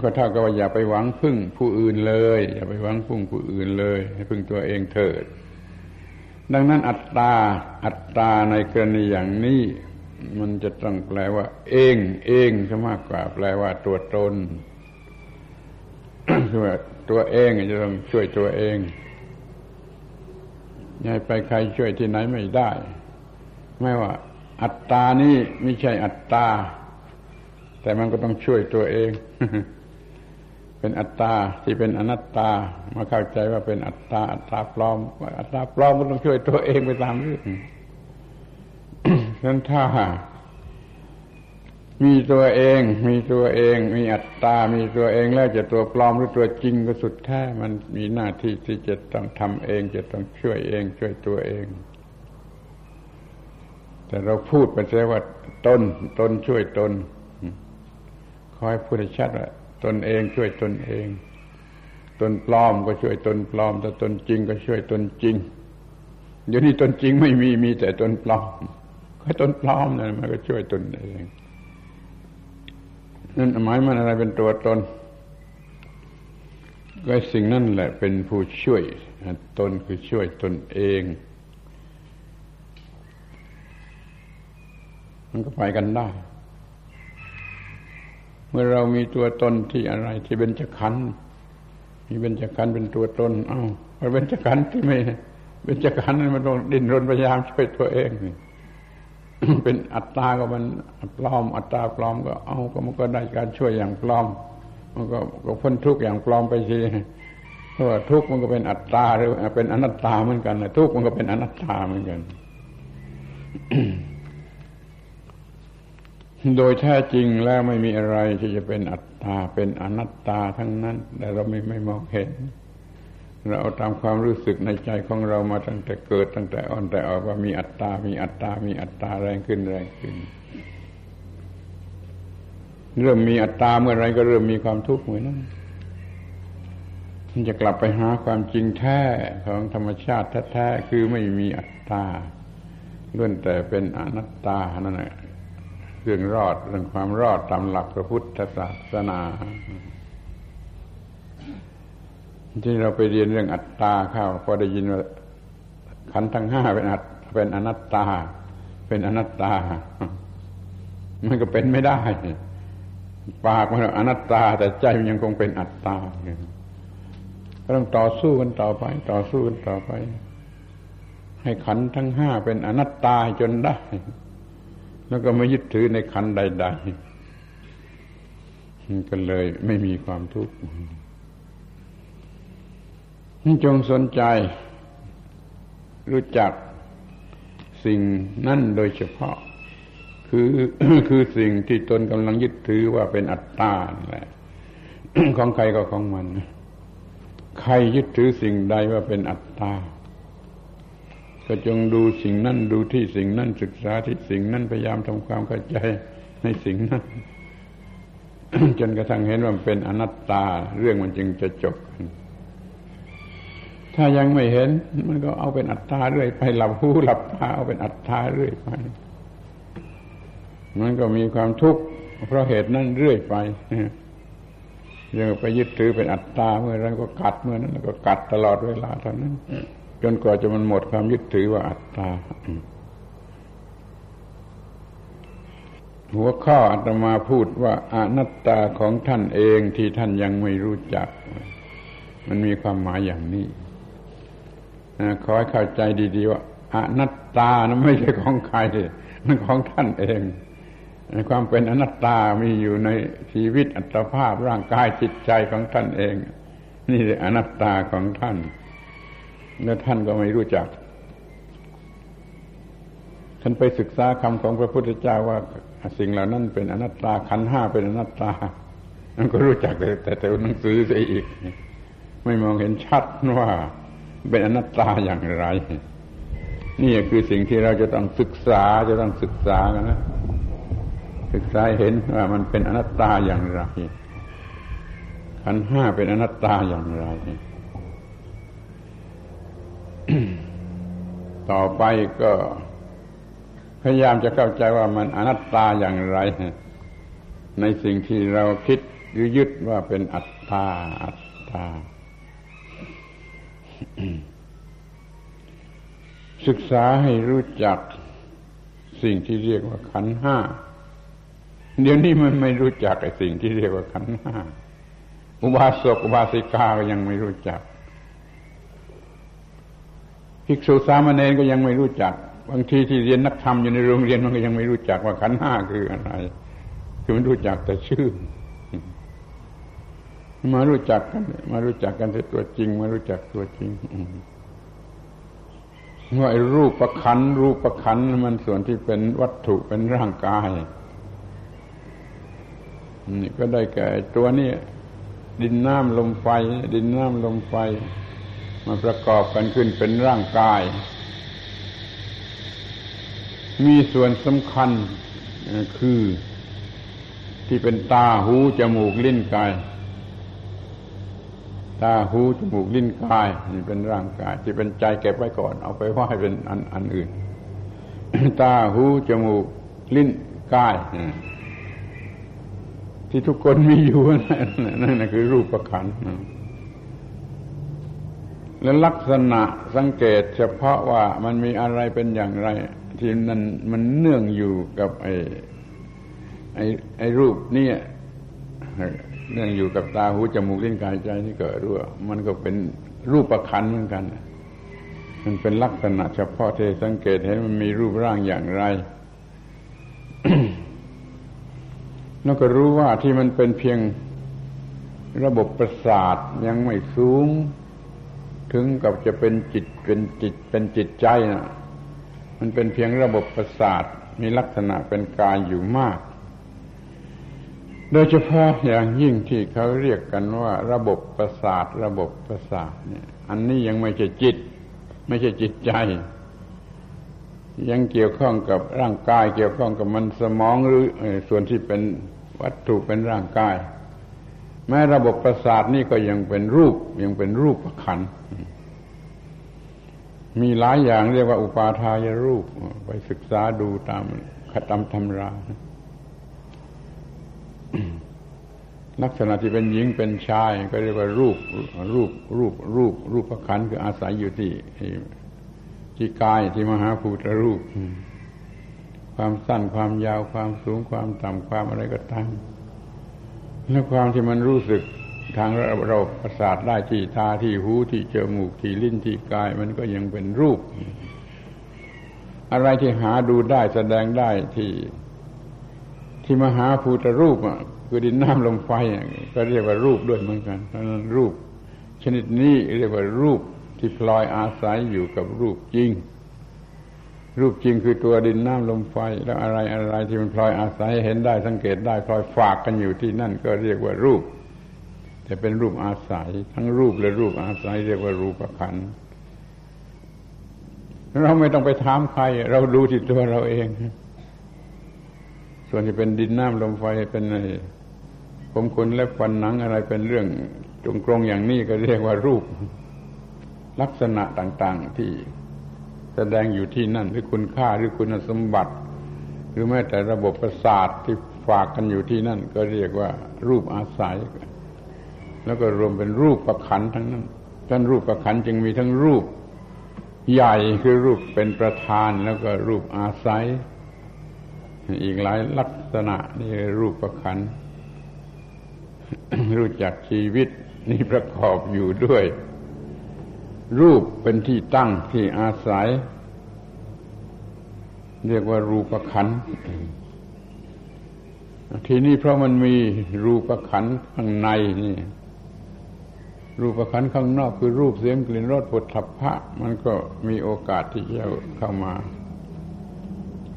ก็เท่ากับว่าอย่าไปหวังพึ่งผู้อื่นเลย อย่าไปหวังพึ่งผู้อื่นเลย ให้พึ่งตัวเองเถิด ดังนั้นอัตตาอัตตาในกรณีอย่างนี้ มันจะต้องแปลว่า เอง เองซะมากกว่า แปลว่าตัวตนคือว่าตัวเองจะต้องช่วยตัวเองย่าไปใครช่วยที่ไหนไม่ได้ ไม่ว่า อัตตานี่ไม่ใช่อัตตา แต่มันก็ต้องช่วยตัวเอง เป็นอัตตาที่เป็นอนัตตา มาเข้าใจว่าเป็นอัตตาอัตตาปลอม อัตตาปลอมก็ต้องช่วยตัวเองไปตามเรื่องฉะนั้นถ้ามีตัวเอง มีตัวเอง มีอัตตา มีตัวเองแล้วจะตัวปลอมหรือตัวจริงก็สุดแท้มันมีหน้าที่ที่จะต้องทำเอง จะต้องช่วยเอง ช่วยตัวเอง แต่เราพูดไปเสียว่าตนตนช่วยตน ขอให้พูดชัดว่าตนเองช่วยตนเอง ตนปลอมก็ช่วยตนปลอม แต่ตนจริงก็ช่วยตนจริง เดี๋ยวนี้ตนจริงไม่มีมีแต่ตนปลอม ก็ตนปลอมนั่นมันก็ช่วยตนเองนั่นหมายมันอะไรเป็นตัวตน ก็สิ่งนั่นแหละเป็นผู้ช่วยตนคือช่วยตนเองมันก็ไปกันได้ เมื่อเรามีตัวตนที่อะไรที่เป็นจักขันมีเป็นจักขันเป็นตัวตน เอา้าพอเป็นจักขันที่ไม่เป็นจักขันมันต้องดิ้นรนพยายามช่วยตัวเองเป็นอัตตาก็มันปลอม อัตตาปลอมก็เอาก็มันก็ได้การช่วยอย่างปลอม มันก็ก็พ้นทุกข์อย่างปลอมไปทีเพราะว่าทุกข์มันก็เป็นอัตตาหรือเป็นอนัตตาเหมือนกันทุกข์มันก็เป็นอนัตตาเหมือนกัน โดยแท้จริงแล้วไม่มีอะไรที่จะเป็นอัตตาเป็นอนัตตาทั้งนั้น แต่เราไม่ไม่มองเห็น เราเอาตามความรู้สึกในใจของเรามาตั้งแต่เกิดตั้งแต่อ่อนแต่ออกว่ามีอัตตา มีอัตตา มีอัตตาแรงขึ้นแรงขึ้น เริ่มมีอัตตาเมื่อไรก็เริ่มมีความทุกข์เหมือนนั้นมันจะกลับไปหาความจริงแท้ของธรรมชาติแท้ๆคือไม่มีอัตตาล้วนแต่เป็นอนัตตานั่นแหละ เรื่องรอด เรื่องความรอดตามหลักพระพุทธศาสนา ที่เราไปเรียนเรื่องอัตตาเข้าพอได้ยินว่าขันทั้งห้าเป็นอัตเป็นอนัตตา เป็นอนัตตา มันก็เป็นไม่ได้ ปากมันอนัตตา แต่ใจมันยังคงเป็นอัตตาก็ต้องต่อสู้กันต่อไป ต่อสู้กันต่อไป ให้ขันทั้งห้าเป็นอนัตตาจนได้ แล้วก็ไม่ยึดถือในขันใดๆก็เลยไม่มีความทุกข์จงสนใจ รู้จักสิ่งนั่นโดยเฉพาะ คือคือสิ่งที่ตนกำลังยึดถือว่าเป็นอัตตาแหละของใครก็ของมัน ใครยึดถือสิ่งใดว่าเป็นอัตตา ก็จงดูสิ่งนั้นดูที่สิ่งนั้นศึกษาที่สิ่งนั้นพยายามทำความเข้าใจในสิ่งนั้นจนกระทั่งเห็นว่าเป็นอนัตตา เรื่องมันจึงจะจบ ถ้ายังไม่เห็น มันก็เอาเป็นอัตตาเรื่อยไปหลับหูหลับตาเอาเป็นอัตตาเรื่อยไป มันก็มีความทุกข์เพราะเหตุนั้นเรื่อยไปยังไปยึดถือเป็นอัตตาเมื่อไรก็กัดเมื่อนั้นก็กัดตลอดเวลาเท่านั้น จนกว่าจะมันหมดความยึดถือว่าอัตตา หัวข้ออาตมาพูดว่าอนัตตาของท่านเองที่ท่านยังไม่รู้จัก มันมีความหมายอย่างนี้ขอให้เข้าใจดีๆว่าอนัตตานะไม่ใช่ของใครมันของท่านเองความเป็นอนัตตามีอยู่ในชีวิตอัตภาพร่างกายจิตใจของท่านเอง นี่คืออนัตตาของท่าน และท่านก็ไม่รู้จัก ท่านไปศึกษาคำของพระพุทธเจ้าว่าสิ่งเหล่านั้นเป็นอนัตตาขันห้าเป็นอนัตตามันก็รู้จักแต่แต่แต่หนังสือเสียอีก ไม่มองเห็นชัดว่าเป็นอนัตตาอย่างไร นี่คือสิ่งที่เราจะต้องศึกษาจะต้องศึกษากันนะศึกษาเห็นว่ามันเป็นอนัตตาอย่างไรขันห้าเป็นอนัตตาอย่างไร ต่อไปก็ พยายามจะเข้าใจว่ามันอนัตตาอย่างไร ในสิ่งที่เราคิดหรือยึดว่าเป็นอัตตา อัตตา ศึกษาให้รู้จักสิ่งที่เรียกว่าขันห้า เดี๋ยวนี้มันไม่รู้จักไอ้สิ่งที่เรียกว่าขันห้า อุบาสกอุบาสิกาก็ยังไม่รู้จัก ภิกษุสามเณรก็ยังไม่รู้จัก บางทีที่เรียนนักธรรมอยู่ในโรงเรียนมันก็ยังไม่รู้จักว่าขันห้าคืออะไร คือมันรู้จักแต่ชื่อ มารู้จักกันมารู้จักกันแต่ตัวจริง มารู้จักตัวจริงว่ารูปประคันรูปประคันมันส่วนที่เป็นวัตถุเป็นร่างกายนี่ก็ได้แก่ตัวนี้ดินน้ำลมไฟ ดินน้ำลมไฟ มาประกอบกันขึ้นเป็นร่างกาย มีส่วนสำคัญคือที่เป็นตาหูจมูกลิ้นกาย ตาหูจมูกลิ้นกายนี่เป็นร่างกาย ที่เป็นใจเก็บไว้ก่อน เอาไปว่าให้เป็นอันอันอื่น ตาหูจมูกลิ้นกายที่ทุกคนมีอยู่นั่นคือรูปประคัน และลักษณะสังเกตเฉพาะว่ามันมีอะไรเป็นอย่างไร ที่นั้นมันเนื่องอยู่กับไอ้ไอ้ไอ้รูปนี่เนื่องอยู่กับตาหูจมูกลิ้นกายใจนี่ก็รู้ว่ามันก็เป็นรูปประคันเหมือนกัน มันเป็นลักษณะเฉพาะที่สังเกตเห็นมันมีรูปร่างอย่างไรแล้วก็รู้ว่าที่มันเป็นเพียงระบบประสาทยังไม่สูง ถึงกับจะเป็นจิตเป็นจิตเป็นจิตใจนะมันเป็นเพียงระบบประสาทมีลักษณะเป็นกายอยู่มาก โดยเฉพาะอย่างยิ่งที่เขาเรียกกันว่า ระบบประสาท ระบบประสาทเนี่ย อันนี้ยังไม่ใช่จิต ไม่ใช่จิตใจ ยังเกี่ยวข้องกับร่างกาย เกี่ยวข้องกับมันสมองหรือส่วนที่เป็นวัตถุเป็นร่างกาย แม้ระบบประสาทนี่ก็ยังเป็นรูป ยังเป็นรูปขันมีหลายอย่างเรียกว่าอุปาทายรูป ไปศึกษาดูตามคตำธรรมราลักษณะที่เป็นหญิงเป็นชาย ก็เรียกว่ารูป รูปรูปรูป รูปประคันคืออาศัยอยู่ที่ที่กายที่มหาภูตรูป ความสั้นความยาวความสูงความต่ำความอะไรก็ตาม และความที่มันรู้สึกทางเราประสาทได้ที่ตาที่หูที่จมูกที่ลิ้นที่กาย มันก็ยังเป็นรูป อะไรที่หาดูได้แสดงได้ที่ ที่มหาภูตรูปอะคือดินน้ำลมไฟก็เรียกว่ารูปด้วยเหมือนกันเพราะนั้นรูป ชนิดนี้เรียกว่ารูปที่พลอยอาศัยอยู่กับรูปจริง รูปจริงคือตัวดินน้ำลมไฟ แล้วอะไรอะไรที่มันพลอยอาศัยเห็นได้สังเกตได้พลอยฝากกันอยู่ที่นั่นก็เรียกว่ารูป แต่เป็นรูปอาศัย ทั้งรูปและรูปอาศัย เรียกว่ารูปขันเราไม่ต้องไปถามใคร เราดูที่ตัวเราเอง ส่วนที่เป็นดินน้ำลมไฟเป็นไอ้ผมขนและฟันหนังอะไรเป็นเรื่องตรงกรงอย่างนี้ก็เรียกว่ารูป ลักษณะต่าง ๆที่ แสดงอยู่ที่นั่นหรือคุณค่าหรือคุณสมบัติ หรือแม้แต่ระบบประสาทที่ฝากกันอยู่ที่นั่น ก็เรียกว่า รูปอาศัย แล้วก็รวมเป็นรูปประขันทั้งนั้นท่านรูปประขันจึงมีทั้งรูปใหญ่คือรูปเป็นประธานแล้วก็รูปอาศัย อีกหลายลักษณะนี่รูปประขันรู้จักชีวิตนี่ประกอบอยู่ด้วย รูปเป็นที่ตั้งที่อาศัย เรียกว่ารูปขันทีนี้เพราะมันมีรูปขันข้างในนี่ รูปขันข้างนอกคือรูปเสียงกลิ่นรสผลทัพพะ มันก็มีโอกาสที่จะเข้ามา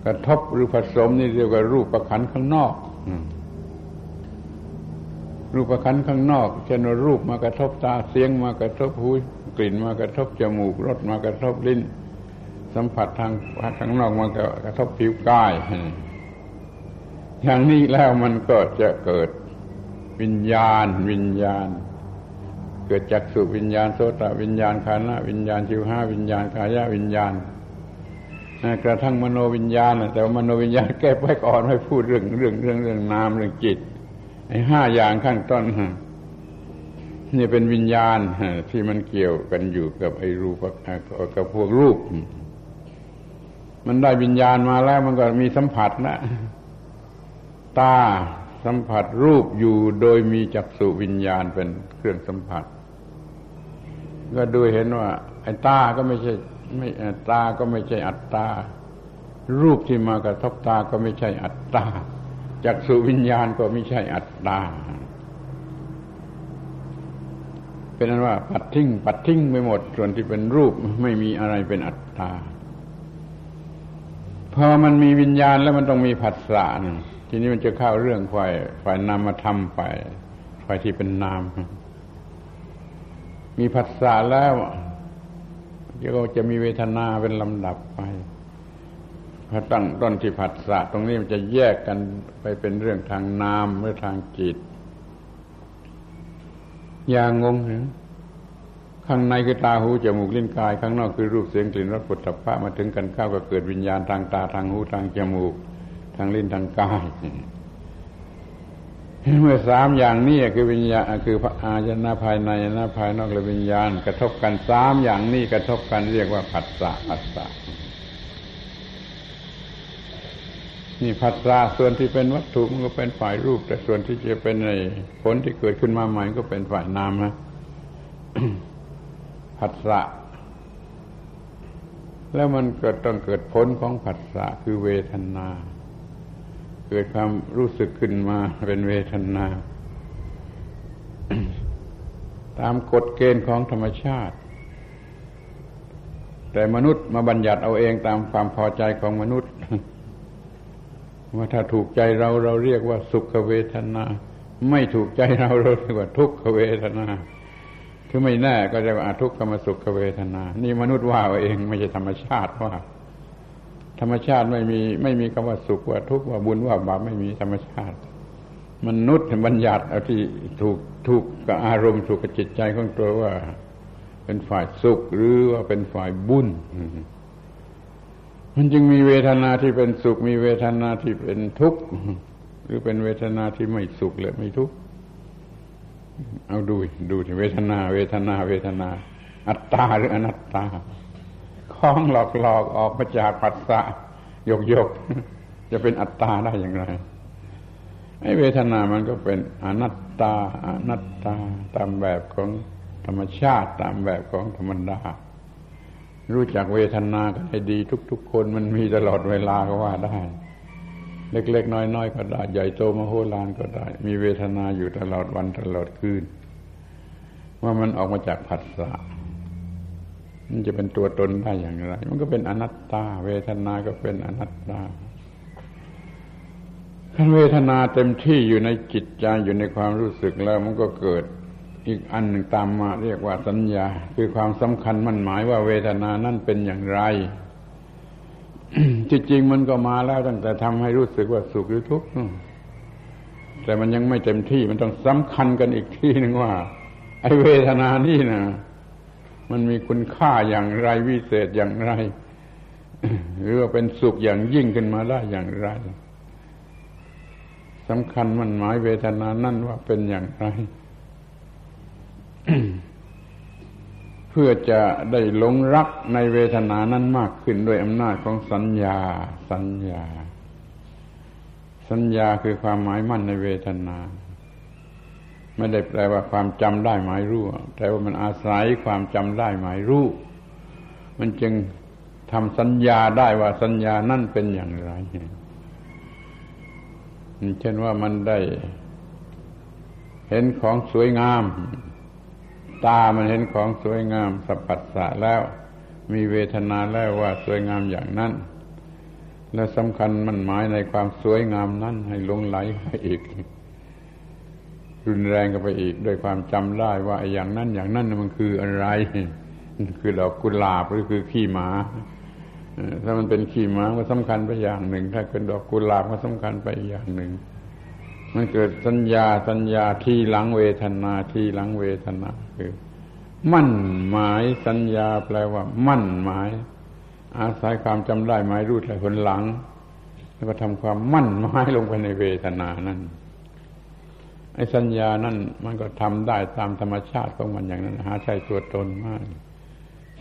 กระทบหรือผสมนี่เรียกว่ารูปะขันข้างนอกรูปป ระขันข้างนอกเช่นว่ารูปมากระทบตาเสียงมากระทบหูกลิ่นมากระทบจมูกรสมากระทบลิ้น สัมผัสทางทางนอกมากระทบผิวกาย อย่างนี้แล้วมันก็จะเกิดวิญญาณ วิญญาณ เกิดจากสุวิญญาณโสตวิญญาณคานะวิญญาณจิวห้าวิญญาณกายะวิญญาณกระทั่งมโนวิญญาณแต่ว่ามโนวิญญาณแก้ไปก่อนให้พูดเรื่องเรื่องเรื่องเรื่องนามเรื่องจิต ไอ้ห้าอย่างข้างต้นนี่เป็นวิญญาณที่มันเกี่ยวกันอยู่กับไอ้รูปกับพวกรูป มันได้วิญญาณมาแล้วมันก็มีสัมผัสนะตาสัมผัสรูปอยู่โดยมีจักษุวิญญาณเป็นเครื่องสัมผัส ก็ดูเห็นว่า ไอ้ตาก็ไม่ใช่ไม่ตาก็ไม่ใช่อัตตา รูปที่มากระทบตาก็ไม่ใช่อัตตา จักษุวิญญาณก็ไม่ใช่อัตตา เป็นนั้นว่าปัดทิ้งปัดทิ้งไปหมด ส่วนที่เป็นรูปไม่มีอะไรเป็นอัตตาพอมันมีวิญญาณแล้วมันต้องมีผัสสะทีนี้มันจะเข้าเรื่องฝ่ายฝ่ายนามธรรมฝ่ายฝ่ายที่เป็นนาม มีผัสสะแล้วก็จะมีเวทนาเป็นลำดับไป อตั้งต้นที่ผัสสะตรงนี้มันจะแยกกันไปเป็นเรื่องทางนามหรือทางจิต อย่างงงเหรอข้างในคือตาหูจมูกลิ้นกาย ข้างนอกคือรูปเสียงกลิ่นรสปุถะพระมาถึงกันเข้าก็เกิดวิญญาณทางตาทางหูทางจมูก ทางลิ้นทางกายเมื่อสามอย่างนี้คือวิญญาณคืออาญนาภายในนาภายนอกและวิญญาณ กระทบกันสามอย่างนี้กระทบกันเรียกว่าผัสสะผัสสะ นี่ผัสสะส่วนที่เป็นวัตถุมันก็เป็นฝ่ายรูป แต่ส่วนที่จะเป็นในผลที่เกิดขึ้นมาใหม่ก็เป็นฝ่ายนามนะผัสสะแล้วมันเกิดต้องเกิดผลของผัสสะคือเวทนา เกิดความรู้สึกขึ้นมาเป็นเวทนา ตามกฎเกณฑ์ของธรรมชาติ แต่มนุษย์มาบัญญัติเอาเองตามความพอใจของมนุษย์ ว่าถ้าถูกใจเราเราเรียกว่าสุขเวทนา ไม่ถูกใจเราเราเรียกว่าทุกขเวทนา คือไม่แน่ก็เรียกว่าทุกขมสุขเวทนา นี่มนุษย์ว่าเองไม่ใช่ธรรมชาติว่า ธรรมชาติไม่มีไม่มีคำว่าสุขว่าทุกข์ว่าบุญว่าบาปไม่มีธรรมชาติ มนุษย์บัญญัติเอาที่ถูกถูกกับอารมณ์ถูกกับจิตใจของตัวว่า เป็นฝ่ายสุขหรือว่าเป็นฝ่ายบุญ มันจึงมีเวทนาที่เป็นสุข มีเวทนาที่เป็นทุกข์หรือเป็นเวทนาที่ไม่สุขและไม่ทุกข์เอาดูดูที่เวทนา เวทนา เวทนา อัตตาหรืออนัตตาคล้องหลอกหลอกออกมาจากปัสสะยกยกจะเป็นอัตตาได้อย่างไรไอ้เวทนามันก็เป็นอนัตตาอนัตตาตามแบบของธรรมชาติตามแบบของธรรมดา รู้จักเวทนากันให้ดีทุก ๆ คนมันมีตลอดเวลาก็ว่าได้ เล็ก ๆ น้อย ๆ ก็ได้ ใหญ่โตมโหฬารก็ได้ มีเวทนาอยู่ตลอดวันตลอดคืน ว่ามันออกมาจากผัสสะมันจะเป็นตัวตนได้อย่างไร มันก็เป็นอนัตตา เวทนาก็เป็นอนัตตาถ้าเวทนาเต็มที่อยู่ในจิตใจอยู่ในความรู้สึกแล้ว มันก็เกิด อีกอันหนึ่งตามมาเรียกว่าสัญญา คือความสำคัญมันหมายว่าเวทนานั่นเป็นอย่างไรจริงๆมันก็มาแล้วตั้งแต่ทำให้รู้สึกว่าสุขหรือทุกข์แต่มันยังไม่เต็มที่มันต้องสำคัญกันอีกทีหนึ่งว่า ไอ้เวทนานี่นะมันมีคุณค่าอย่างไรวิเศษอย่างไร หรือว่าเป็นสุขอย่างยิ่งขึ้นมาได้อย่างไรสำคัญมันหมายเวทนานั่นว่าเป็นอย่างไร เพื่อจะได้หลงรักในเวทนานั้นมากขึ้นด้วยอำนาจของสัญญา สัญญา สัญญาคือความหมายมั่นในเวทนา ไม่ได้แปลว่าความจำได้หมายรู้ แต่ว่ามันอาศัยความจำได้หมายรู้ มันจึงทำสัญญาได้ว่าสัญญานั่นเป็นอย่างไรเช่นว่ามันได้เห็นของสวยงาม ตามันเห็นของสวยงามสัมผัสสะแล้ว มีเวทนาแล้วว่าสวยงามอย่างนั้น และสำคัญมันหมายในความสวยงามนั้นให้ลงไหลไปอีก รุนแรงกันไปอีกโดยความจำได้ว่าอย่างนั้นอย่างนั้นมันคืออะไรคือดอกกุหลาบหรือคือขี้หมาถ้ามันเป็นขี้ม้าก็สำคัญไปอย่างหนึ่ง ถ้าเป็นดอกกุหลาบก็สำคัญไปอย่างหนึ่ง มันเกิดสัญญาสัญญาที่หลังเวทนาที่หลังเวทนาคือ มั่นหมายสัญญาแปลว่า มั่นหมาย อาศัยความจำได้หมายรู้แต่คนหลัง แล้วก็ทำความมั่นหมายลงไปในเวทนานั่นไอ้สัญญานั่นมันก็ทำได้ตามธรรมชาติของมันอย่างนั้น หาใช่ตัวตนมาก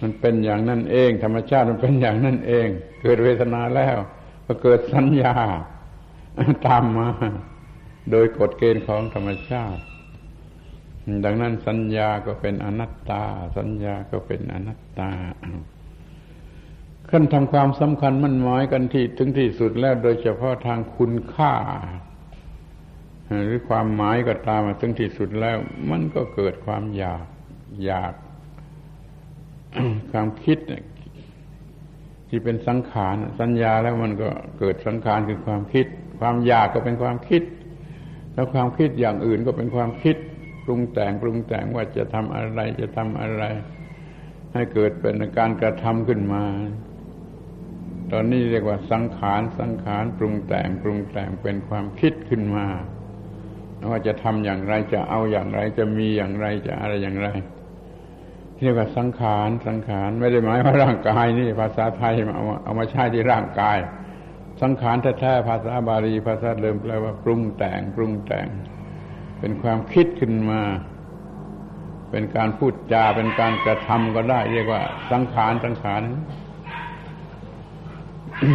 มันเป็นอย่างนั้นเอง ธรรมชาติมันเป็นอย่างนั้นเอง เกิดเวทนาแล้ว ก็เกิดสัญญาตามมา โดยกฎเกณฑ์ของธรรมชาติ ดังนั้นสัญญาก็เป็นอนัตตา สัญญาก็เป็นอนัตตาขั้นทำความสำคัญมันหมายกันที่ถึงที่สุดแล้วโดยเฉพาะทางคุณค่า หรือความหมายก็ตามมาถึงที่สุดแล้ว มันก็เกิดความอยากอยาก ความคิดที่เป็นสังขารสัญญาแล้วมันก็เกิดสังขารคือความคิด ความอยากก็เป็นความคิด แล้วความคิดอย่างอื่นก็เป็นความคิดปรุงแต่งปรุงแต่งว่าจะทำอะไรจะทำอะไร ให้เกิดเป็นการกระทำขึ้นมา ตอนนี้เรียกว่าสังขารสังขารปรุงแต่งปรุงแต่งเป็นความคิดขึ้นมาว่าจะทำอย่างไรจะเอาอย่างไรจะมีอย่างไรจะอะไรอย่างไรเรียกว่าสังขารสังขารไม่ได้หมายว่าร่างกายนี่ภาษาไทยเอาเอามาใช้ที่ร่างกาย สังขารแท้ๆภาษาบาลีภาษาเดิมแปลว่าปรุงแต่งปรุงแต่ง เป็นความคิดขึ้นมา เป็นการพูดจาเป็นการกระทำก็ได้ เรียกว่า สังขารสังขาร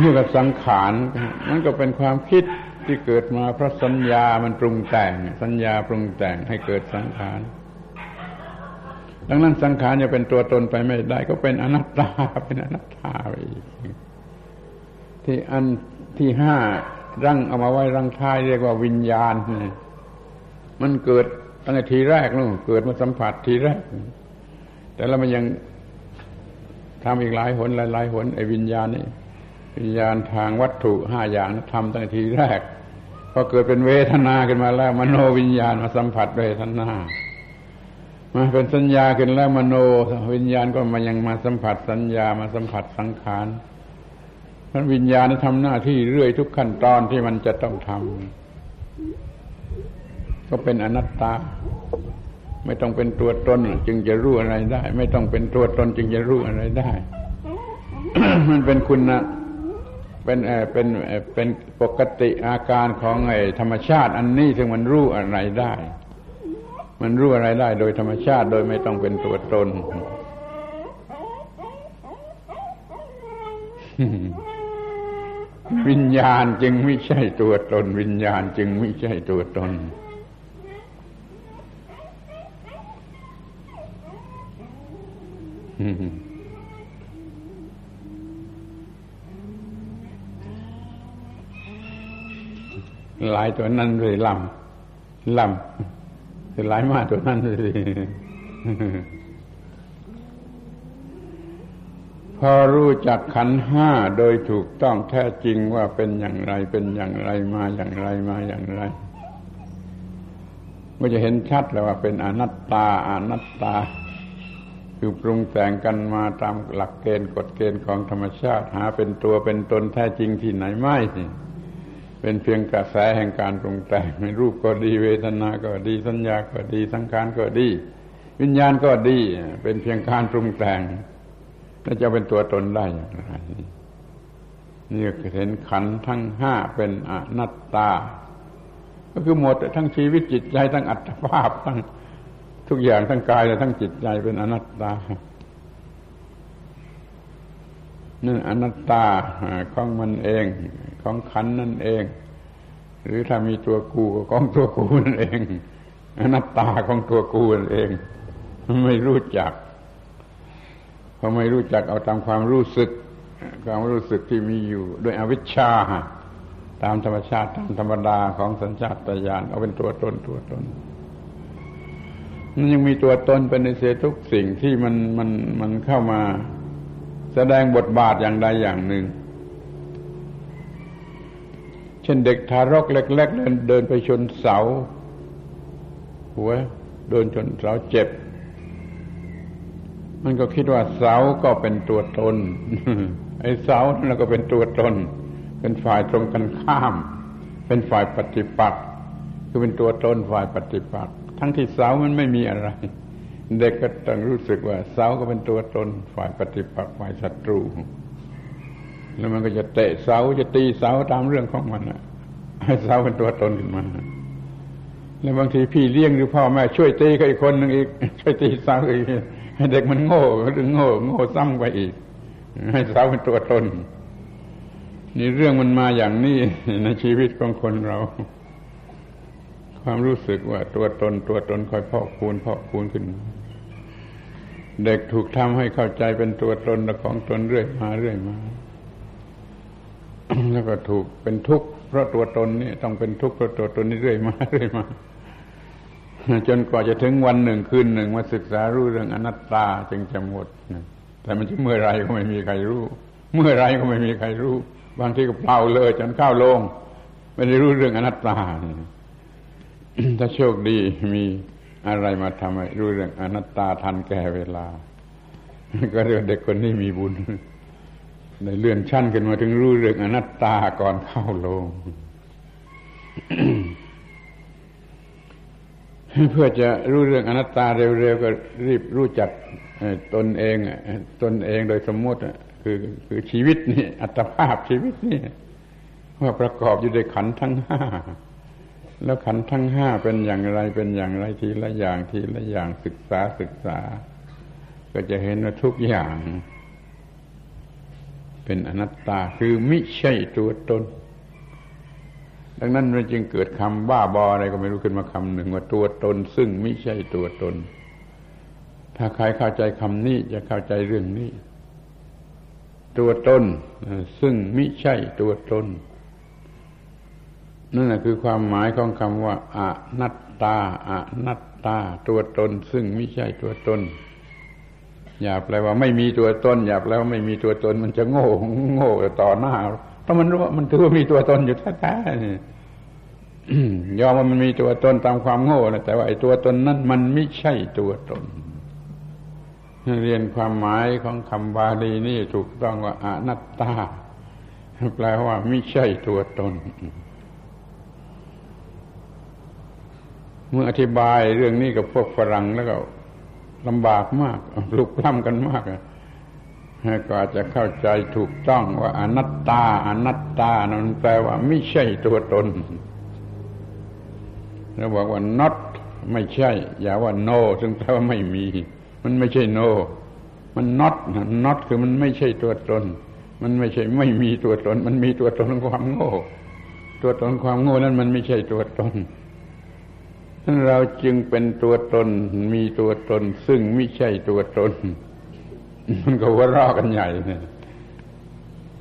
เรียกว่าสังขารมันก็เป็นความคิดที่เกิดมาเพราะสัญญามันปรุงแต่ง สัญญาปรุงแต่งให้เกิดสังขารดังนั้นสังขารจะเป็นตัวตนไปไม่ได้ ก็เป็นอนัตตาเป็นอนัตตาไปอีกที่อัน ที่ห้ารังเอามาไว้รังท้ายเรียกว่าวิญญาณ มันเกิดตั้งแต่ทีแรกนู่นเกิดมาสัมผัสทีแรก แต่แล้วมันยังทำอีกหลายหนหลายหลายหนไอ้วิญญาณนี่วิญญาณทางวัตถุห้าอย่างทำตั้งแต่ทีแรกพอเกิดเป็นเวทนาขึ้นมาแล้ว มโนวิญญาณมาสัมผัสเวทนามาเป็นสัญญาขึ้นแล้วมโนวิญญาณก็มายังมาสัมผัสสัญญามาสัมผัสสังขาร พราะวิญญาณทำหน้าที่เรื่อยทุกขั้นตอนที่มันจะต้องทำก็เป็นอนัตตา ไม่ต้องเป็นตัวตนจึงจะรู้อะไรได้ ไม่ต้องเป็นตัวตนจึงจะรู้อะไรได้ มันเป็นคุณนะเป็นเอเป็นเป็นปกติอาการของไอ้ธรรมชาติ อันนี้ถึงมันรู้อะไรได้ มันรู้อะไรได้ โดยธรรมชาติโดยไม่ต้องเป็นตัวตน วิญญาณจึงไม่ใช่ตัวตน วิญญาณจึงไม่ใช่ตัวตน หลายตัวนั้นเลยลำลำหลายมาตัวนั้นสิ พอรู้จักขันห้าโดยถูกต้องแท้จริงว่าเป็นอย่างไรเป็นอย่างไรมาอย่างไรมาอย่างไรก็จะเห็นชัดแล้วว่าเป็นอนัตตาอนัตตา คือปรุงแต่งกันมาตามหลักเกณฑ์กฎเกณฑ์ของธรรมชาติ หาเป็นตัวเป็นตนแท้จริงที่ไหนไม่เป็นเพียงกระแสแห่งการปรุงแต่งในรูปก็ดีเวทนาก็ดีสัญญาก็ดีสังขารก็ดี วิญญาณก็ดี เป็นเพียงการปรุงแต่ง แล้วจะเป็นตัวตนได้อย่างไรนี่เห็นขันทั้งห้าเป็นอนัตตา ก็คือหมดทั้งชีวิตจิตใจทั้งอัตภาพทั้งทุกอย่างทั้งกายและทั้งจิตใจเป็นอนัตตานั่นอนัตตาของมันเอง ของขันนั่นเอง หรือถ้ามีตัวกูของตัวกูนั่นเอง อนัตตาของตัวกูนั่นเอง ไม่รู้จัก พอไม่รู้จักเอาตามความรู้สึก ความรู้สึกที่มีอยู่ด้วยอวิชชา ตามธรรมชาติตามธรรมดาของสัญชาตญาณเอาเป็นตัวตนตัวตนมันยังมีตัวตนเป็นในเสียทุกสิ่งที่มันมันมันเข้ามาแสดงบทบาทอย่างใดอย่างหนึ่ง เช่นเด็กทารกเล็ก ๆ เดินเดินไปชนเสา หัวโดนชนเสาเจ็บ มันก็คิดว่าเสาก็เป็นตัวตน ไอ้เสานั่นก็เป็นตัวตน เป็นฝ่ายตรงกันข้าม เป็นฝ่ายปฏิปักษ์คือเป็นตัวตนฝ่ายปฏิปักษ์ทั้งที่เสามันไม่มีอะไร เด็กก็ต้องรู้สึกว่าเสาก็เป็นตัวตน ฝ่ายปฏิปักษ์ฝ่ายศัตรู แล้วมันก็จะเตะเสาจะตีเสาตามเรื่องของมันให้เสาเป็นตัวตนขึ้นมาแล้วบางทีพี่เลี้ยงหรือพ่อแม่ช่วยตีก็อีกคนหนึ่งอีกช่วยตีเสาอีก เด็กมันโง่หรือโง่ โง่ซ้ำไปอีก ให้สาวเป็นตัวตนนี่เรื่องมันมาอย่างนี้ในชีวิตของคนเรา ความรู้สึกว่าตัวตนตัวตนคอยพอกคูณพอกคูณขึ้น เด็กถูกทำให้เข้าใจเป็นตัวตนของตนเรื่อยมาเรื่อยมา แล้วก็ถูกเป็นทุกข์เพราะตัวตนนี่ต้องเป็นทุกข์เพราะตัวตนนี่เรื่อยมาเรื่อยมา จนกว่าจะถึงวันหนึ่งคืนหนึ่งมาศึกษารู้เรื่องอนัตตาจึงจะหมดแต่มันจะเมื่อไรก็ไม่มีใครรู้ เมื่อไรก็ไม่มีใครรู้ บางทีก็เปล่าเลยจนเข้าลง ไม่ได้รู้เรื่องอนัตตาถ้าโชคดีมีอะไรมาทำให้รู้เรื่องอนัตตาทันแก่เวลา ก็เรียกเด็กคนนี้มีบุญในเลื่อนชั้นขึ้นมาถึงรู้เรื่องอนัตตาก่อนเข้าลง เพื่อจะรู้เรื่องอนัตตาเร็วๆก็รีบรู้จักตนเองตนเองโดยสมมติคือคือชีวิตนี่อัตภาพชีวิตนี่ว่าประกอบอยู่ด้วยขันทั้งห้าแล้วขันทั้งห้าเป็นอย่างไรเป็นอย่างไรทีละอย่างทีละอย่างศึกษาศึกษา ก็จะเห็นว่าทุกอย่าง เป็นอนัตตาคือไมิใช่ตัวตน ดังนั้นมันจึงเกิดคำบ้าบออะไรก็ไม่รู้ขึ้นมาคำหนึ่งว่าตัวตนซึ่งไม่ใช่ตัวตน ถ้าใครเข้าใจคำนี้จะเข้าใจเรื่องนี้ ตัวตนซึ่งไม่ใช่ตัวตน นั่นแหละคือความหมายของคำว่าอนัตตาอนัตตา ตัวตนซึ่งไม่ใช่ตัวตน อย่าแปลว่าไม่มีตัวตน อย่าแปลว่าไม่มีตัวตนมันจะโง่โง่ต่อหน้า ราะมันรู้ว่ามันถือว่ามีตัวตนอยู่แท้ๆยอมว่ามันมีตัวตนตามความโง่นะแต่ว่าไอ้ตัวตนนั้นมันไม่ใช่ตัวตน เรียนความหมายของคำบาลีนี่ถูกต้องว่าอนัตตาแปลว่าไม่ใช่ตัวตน เมื่ออธิบายเรื่องนี้กับพวกฝรั่งแล้วก็ลำบากมากลุกล้ำกันมาก ก็อาจจะเข้าใจถูกต้องว่าอนัตตา อนัตตานั้นแปลว่าไม่ใช่ตัวตนแล้วบอกว่า not ไม่ใช่ อย่าว่า no ซึ่งแปลว่าไม่มี มันไม่ใช่ no มัน not not คือมันไม่ใช่ตัวตน มันไม่ใช่ไม่มีตัวตน มันมีตัวตนของความโง่ ตัวตนความโง่นั้นมันไม่ใช่ตัวตนเราจึงเป็นตัวตน มีตัวตน ซึ่งไม่ใช่ตัวตน มันก็ว่ารอกันใหญ่เนี่ย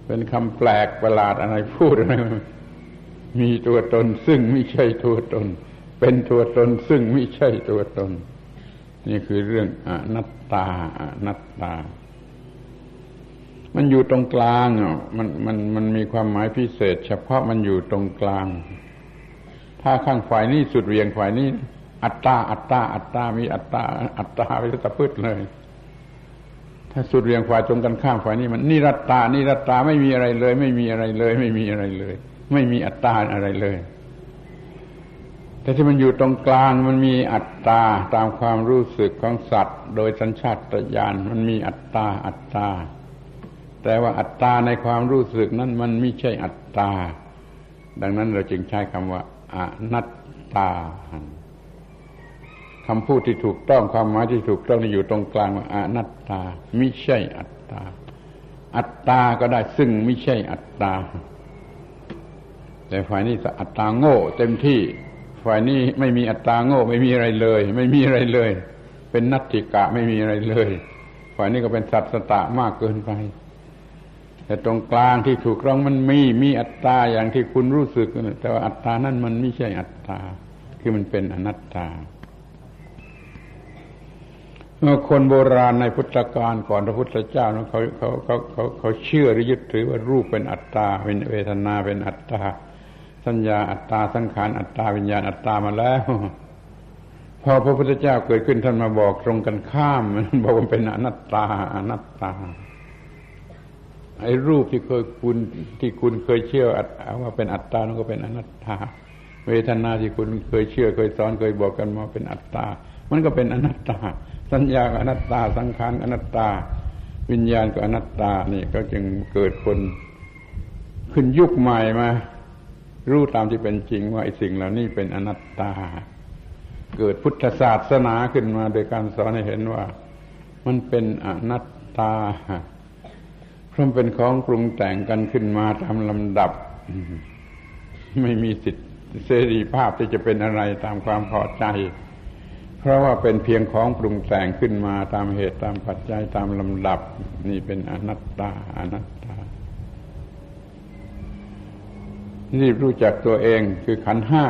เป็นคำแปลกประหลาดอะไรพูดอะไรมีตัวตนซึ่งไม่ใช่ตัวตน เป็นตัวตนซึ่งไม่ใช่ตัวตน นี่คือเรื่องอนัตตาอนัตตา มันอยู่ตรงกลางอะมันมันมันมีความหมายพิเศษ เฉพาะมันอยู่ตรงกลาง ถ้าข้างฝ่ายนี้สุดเวียงฝ่ายนี้ อัตตาอัตตาอัตตามีอัตตาอัตตาไปตะพืชเลย สุดเวียงฝ่ายตรงกันข้ามฝ่ายนี้มันนิรัตตานิรัตตาไม่มีอะไรเลย ไม่มีอะไรเลย ไม่มีอะไรเลย ไม่มีอัตตาอะไรเลย แต่ที่มันอยู่ตรงกลางมันมีอัตตาตามความรู้สึกของสัตว์ โดยสัญชาตญาณมันมีอัตตาอัตตา แต่ว่าอัตตาในความรู้สึกนั้นมันไม่ใช่อัตตา ดังนั้นเราจึงใช้คำว่าอนัตตา คำพูดที่ถูกต้องความหมายที่ถูกต้องอยู่ตรงกลางว่าอนัตตาไม่ใช่อัตตา อัตตาก็ได้ซึ่งไม่ใช่อัตตา แต่ฝ่ายนี้อัตตาโง่ เต็มที่ ฝ่ายนี้ไม่มีอัตตาโง่ ไม่มีอะไรเลย ไม่มีอะไรเลย เป็นนัตติกะไม่มีอะไรเลย ฝ่ายนี้ก็เป็นสัตสตะมากเกินไป แต่ตรงกลางที่ถูกร้องมันมีมีอัตตาอย่างที่คุณรู้สึกแต่ว่าอัตตานั้นมันไม่ใช่อัตตาคือมันเป็นอนัตตา คนโบราณในพุทธกาลก่อนพระพุทธเจ้าเขาเขาเขาเขาเขาเชื่อหรือยึดถือว่ารูปเป็นอัตตาเป็นเวทนาเป็นอัตตาสัญญาอัตตาสังขารอัตตาวิญญาณอัตตามาแล้ว พอพระพุทธเจ้าเกิดขึ้นท่านมาบอกตรงกันข้ามบอกว่าเป็นอนัตตาอนัตตาไอ้รูปที่เคยคุณที่คุณเคยเชื่อว่าเป็นอัตตานั่นก็เป็นอนัตตา เวทนาที่คุณเคยเชื่อเคยสอนเคยบอกกันมาเป็นอัตตา มันก็เป็นอนัตตา สัญญาอนัตตาสังขารอนัตตา วิญญาณก็อนัตตานี่ก็จึงเกิดคนขึ้นยุคใหม่มา รู้ตามที่เป็นจริงว่าไอ้สิ่งเหล่านี้เป็นอนัตตา เกิดพุทธศาสนาขึ้นมา โดยการสอนให้เห็นว่า มันเป็นอนัตตาพราะเป็นของปรุงแต่งกันขึ้นมาตามลำดับ ไม่มีสิทธิเสรีภาพที่จะเป็นอะไรตามความพอใจ เพราะว่าเป็นเพียงของปรุงแต่งขึ้นมาตามเหตุตามปัจจัยตามลำดับ นี่เป็นอนัตตาอนัตตารีบรู้จักตัวเองคือขันห้า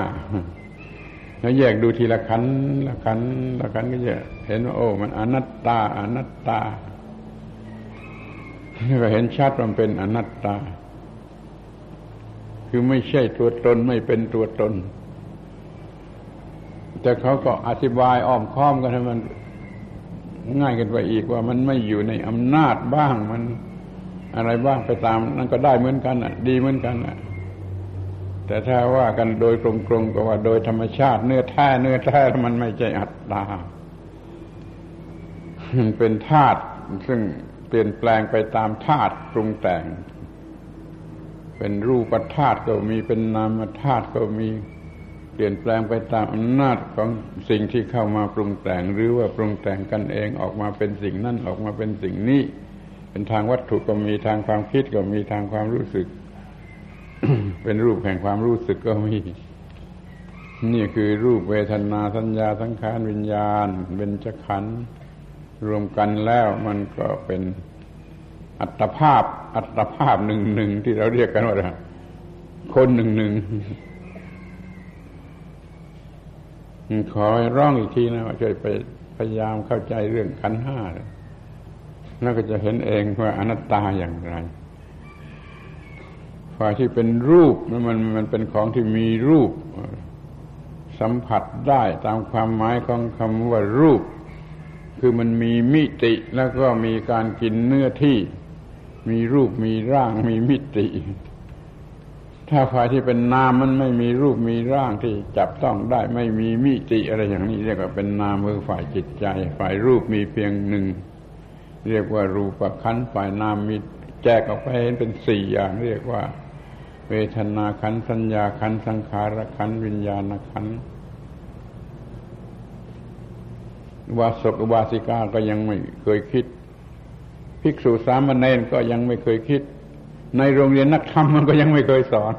แล้วแยกดูทีละขันละขันละขันก็จะเห็นว่าโอ้ มันอนัตตา อนัตตาก็เห็นชัดว่าเป็นอนัตตา คือไม่ใช่ตัวตนไม่เป็นตัวตน แต่เขาก็อธิบายอ้อมค้อมกันให้มันง่ายกันไปอีกว่ามันไม่อยู่ในอำนาจบ้างมันอะไรบ้างไปตามนั่นก็ได้เหมือนกันอะ ดีเหมือนกันอะ แต่ถ้าว่ากันโดยกลมๆก็ว่าโดยธรรมชาติเนื้อแท้เนื้อแท้มันไม่ใช่อัตตาเป็นธาตุซึ่งเปลี่ยนแปลงไปตามธาตุปรุงแต่ง เป็นรูปธาตุก็มีเป็นนามธาตุก็มี เปลี่ยนแปลงไปตามอำนาจของสิ่งที่เข้ามาปรุงแต่งหรือว่าปรุงแต่งกันเองออกมาเป็นสิ่งนั่นออกมาเป็นสิ่งนี้ เป็นทางวัตถุก็มีทางความคิดก็มีทางความรู้สึก เป็นรูปแห่งความรู้สึกก็มี นี่คือรูปเวทนาสัญญาสังขารวิญญาณเบญจขันธ์รวมกันแล้วมันก็เป็นอัตภาพ อัตภาพหนึ่งหนึ่งที่เราเรียกกันว่าคนหนึ่งหนึ่ง ขอร้องอีกทีนะว่าช่วยไปพยายามเข้าใจเรื่องขันห้าแล้วก็จะเห็นเองว่าอนัตตาอย่างไรฝ่ายที่เป็นรูปมันมันเป็นของที่มีรูป สัมผัสได้ตามความหมายของคำว่ารูป คือมันมีมิติแล้วก็มีการกินเนื้อที่ มีรูปมีร่างมีมิติ ถ้าฝ่ายที่เป็นนามมันไม่มีรูปมีร่างที่จับต้องได้ไม่มีมิติอะไรอย่างนี้ เรียกว่าเป็นนามคือฝ่ายจิตใจ ฝ่ายรูปมีเพียงหนึ่งเรียกว่ารูปขันฝ่ายนามมีแจกออกไปเห็นเป็นสี่อย่างเรียกว่า เวทนาขันสัญญาขันสังขารขันวิญญาณขันวาสกวาสิกาก็ยังไม่เคยคิด ภิกษุสามเณรก็ยังไม่เคยคิด ในโรงเรียนนักธรรมมันก็ยังไม่เคยสอน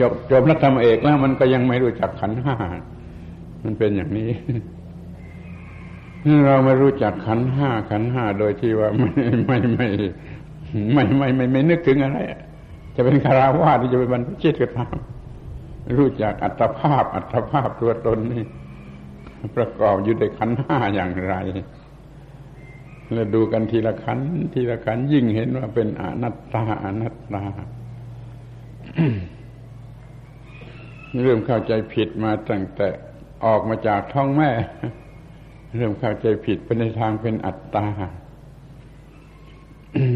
จบจบนักธรรมเอกแล้ว มันก็ยังไม่รู้จักขันห้ามันเป็นอย่างนี้เราไม่รู้จักขันห้าขันห้าโดยที่ว่าไม่ไม่ไม่ไม่ไม่ไม่ไม่นึกถึงอะไร จะเป็นคาราวาสที่จะเป็นบรรพชิตก็ตามรู้จักอัตภาพ อัตภาพตัวตนนี่ประกอบอยู่ในขันห้าอย่างไร แล้วดูกันทีละขันทีละขันยิ่งเห็นว่าเป็นอนัตตาอนัตตาเริ่มเข้าใจผิดมาตั้งแต่ออกมาจากท้องแม่ เริ่มเข้าใจผิดไปในทางเป็นอัตตา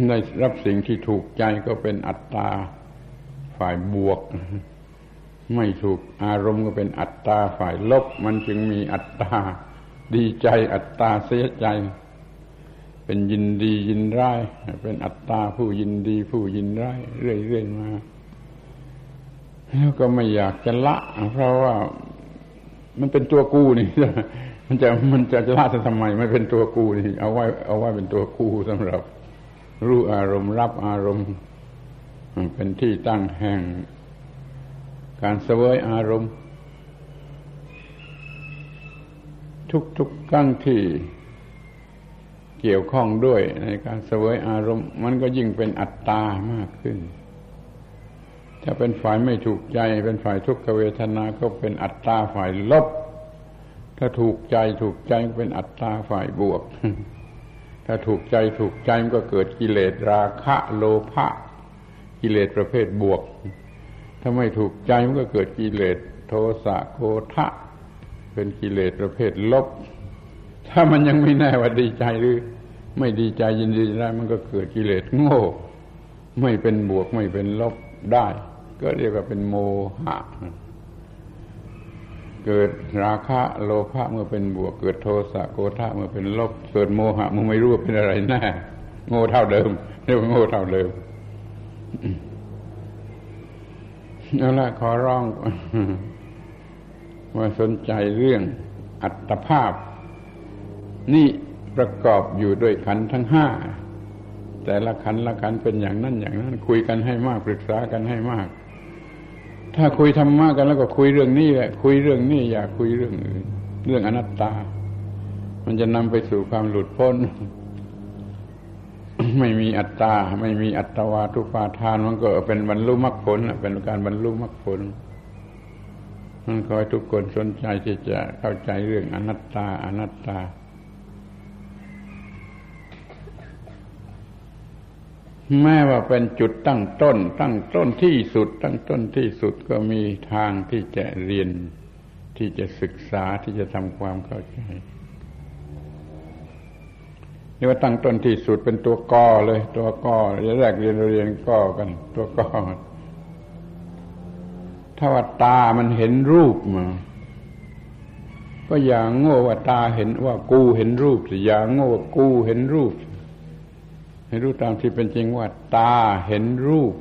ได้รับสิ่งที่ถูกใจก็เป็นอัตตาฝ่ายบวก ไม่ถูกอารมณ์ก็เป็นอัตตาฝ่ายลบ มันจึงมีอัตตาดีใจอัตตาเสียใจ เป็นยินดียินร้าย เป็นอัตตาผู้ยินดีผู้ยินร้ายเรื่อยๆมาแล้วก็ไม่อยากจะละ เพราะว่ามันเป็นตัวกูนี่มันจะมันจะจะละทำไมไม่เป็นตัวกูนี่ เอาไว้ เอาไว้เป็นตัวกูสำหรับ รู้อารมณ์รับอารมณ์เป็นที่ตั้งแห่ง การเสวยอารมณ์ ทุกๆครั้งที่ เกี่ยวข้องด้วยในการเสวยอารมณ์ มันก็ยิ่งเป็นอัตตามากขึ้น ถ้าเป็นฝ่ายไม่ถูกใจ เป็นฝ่ายทุกขเวทนาก็เป็นอัตตาฝ่ายลบ ถ้าถูกใจถูกใจเป็นอัตตาฝ่ายบวก ถ้าถูกใจถูกใจมันก็เกิดกิเลสราคะโลภะกิเลสประเภทบวก ถ้าไม่ถูกใจมันก็เกิดกิเลสโทสะโกทะเป็นกิเลสประเภทลบ ถ้ามันยังไม่แน่ว่าดีใจหรือ ไม่ดีใจยินดีได้มันก็เกิดกิเลสโง่ ไม่เป็นบวกไม่เป็นลบได้ ก็เรียกว่าเป็นโมหะ เกิดราคะโลภะเมื่อเป็นบวก เกิดโทสะโกธะเมื่อเป็นลบเกิดโมหะมันไม่รู้ว่าเป็นอะไรแน่โง่เท่าเดิมเรียกว่าโง่เท่าเดิมนั่นแหละขอร้องว่าสนใจเรื่องอัตภาพ นี่ ประกอบอยู่ด้วยขันทั้งห้าแต่ละขันละขันเป็นอย่างนั้นอย่างนั้น คุยกันให้มากปรึกษากันให้มาก ถ้าคุยธรรมะกันแล้วก็คุยเรื่องนี้แหละ คุยเรื่องนี้อย่าคุยเรื่องอื่นเรื่องอนัตตา มันจะนำไปสู่ความหลุดพ้น ไม่มีอัตตา ไม่มีอัตวาทุปาทานมันก็เป็นบรรลุมรรคผลเป็นการบรรลุมรรคผลมันขอให้ทุกคนสนใจที่จะเข้าใจเรื่องอนัตตา อนัตตา แม้ว่าเป็นจุดตั้งต้น ตั้งต้นที่สุด ตั้งต้นที่สุดก็มีทางที่จะเรียน ที่จะศึกษาที่จะทำความเข้าใจนี่ว่าตั้งต้นที่สุดเป็นตัวกอเลย ตัวกอแรกเรียนเรียนกอกัน ตัวกอถ้าว่าตามันเห็นรูปมาก็อย่างโง่ว่าตาเห็นว่ากูเห็นรูปสิอย่างโง่ว่ากูเห็นรูป ให้รู้ตามที่เป็นจริงว่า ตาเห็นรูป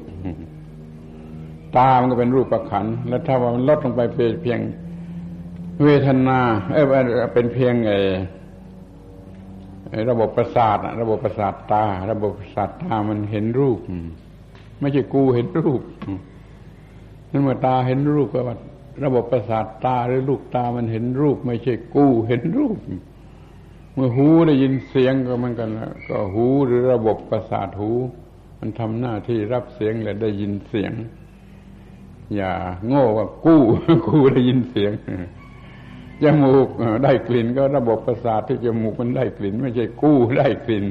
ตามันก็เป็นรูปประขัน แล้วถ้าว่ามันลดลงไปเป็นเพียงเวทนา เอ้ยเป็นเพียงไอ้ระบบประสาทระบบประสาทตา ระบบประสาทตามันเห็นรูป ไม่ใช่กูเห็นรูปนั่นเมื่อตาเห็นรูปก็ว่า ระบบประสาทตาหรือลูกตามันเห็นรูป ไม่ใช่กูเห็นรูป เมื่อหูได้ยินเสียงก็มันกันแล้วก็หูหรือระบบประสาทหู มันทำหน้าที่รับเสียงและได้ยินเสียง อย่าโง่ว่ากู้กู้ได้ยินเสียงจมูกได้กลิ่นก็ระบบประสาทที่จมูกมันได้กลิ่น ไม่ใช่กู้ได้กลิ่น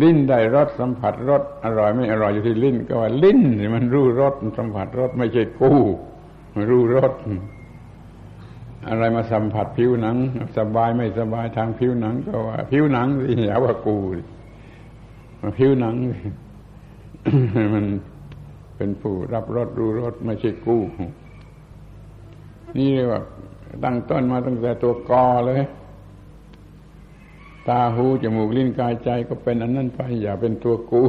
ลิ้นได้รสสัมผัสรสอร่อยไม่อร่อยอยู่ที่ลิ้น ก็ว่าลิ้นมันรู้รสสัมผัสรสไม่ใช่กู้รู้รส อะไรมาสัมผัสผิวหนัง สบายไม่สบายทางผิวหนัง ก็ว่า ผิวหนังสิอย่าว่ากูผิวหนังมันเป็นผู้รับรสรู้รสไม่ใช่กู้ นี่เรียกว่าตั้งต้นมาตั้งแต่ตัวกอเลย ตาหูจมูกลิ้นกายใจก็เป็นอันนั้นไป อย่าเป็นตัวกู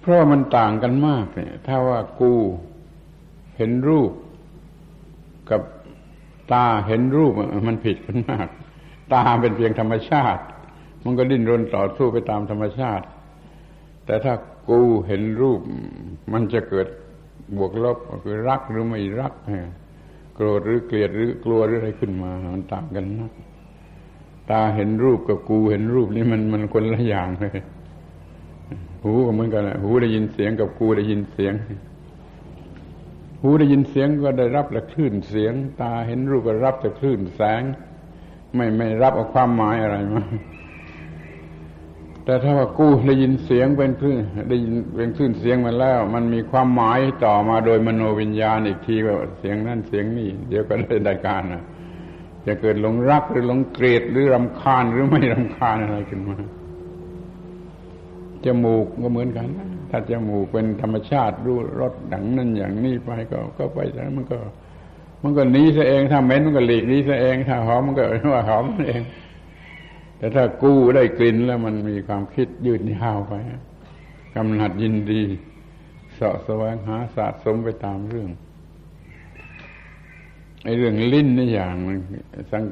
เพราะมันต่างกันมากเนี่ย ถ้าว่ากูเห็นรูปกับ ตาเห็นรูปมันผิดกันมาก ตาเป็นเพียงธรรมชาติ มันก็ดิ้นรนต่อสู้ไปตามธรรมชาติ แต่ถ้ากูเห็นรูป มันจะเกิดบวกลบคือรักหรือไม่รักโกรธหรือเกลียดหรือกลัวหรืออะไรขึ้นมา มันต่างกันมากตาเห็นรูปกับกูเห็นรูปนี่มันมันคนละอย่างเลยหูก็เหมือนกันแหละหูได้ยินเสียงกับกูได้ยินเสียง หูได้ยินเสียงก็ได้รับแต่คลื่นเสียง ตาเห็นรูปก็รับแต่คลื่นแสง ไม่ไม่รับเอาความหมายอะไรมาแต่ถ้าว่ากู้ได้ยินเสียงเป็นคลื่นได้ยินเป็นคลื่นเสียงมาแล้ว มันมีความหมายต่อมาโดยมโนวิญญาณอีกทีว่าเสียงนั่นเสียงนี่เดี๋ยวก็ได้ได้การนะจะเกิดหลงรักหรือหลงเกลียดหรือรำคาญหรือไม่รำคาญอะไรขึ้นมาจมูกก็เหมือนกัน ถ้าจมูกเป็นธรรมชาติรู้รสดังนั้นอย่างนี้ไปก็ก็ไปแล้วมันก็ มันก็หนีซะเองถ้าเหม็นมันก็หลีกหนีซะเองถ้าหอมมันก็ว่าหอมเอง แต่ถ้ากู้ได้กลิ่นแล้วมันมีความคิดยืดยาวไปกำหนัดยินดีเสาะแสวงหาสะสมไปตามเรื่องไอ้เรื่องลิ้นนี่อย่างสัง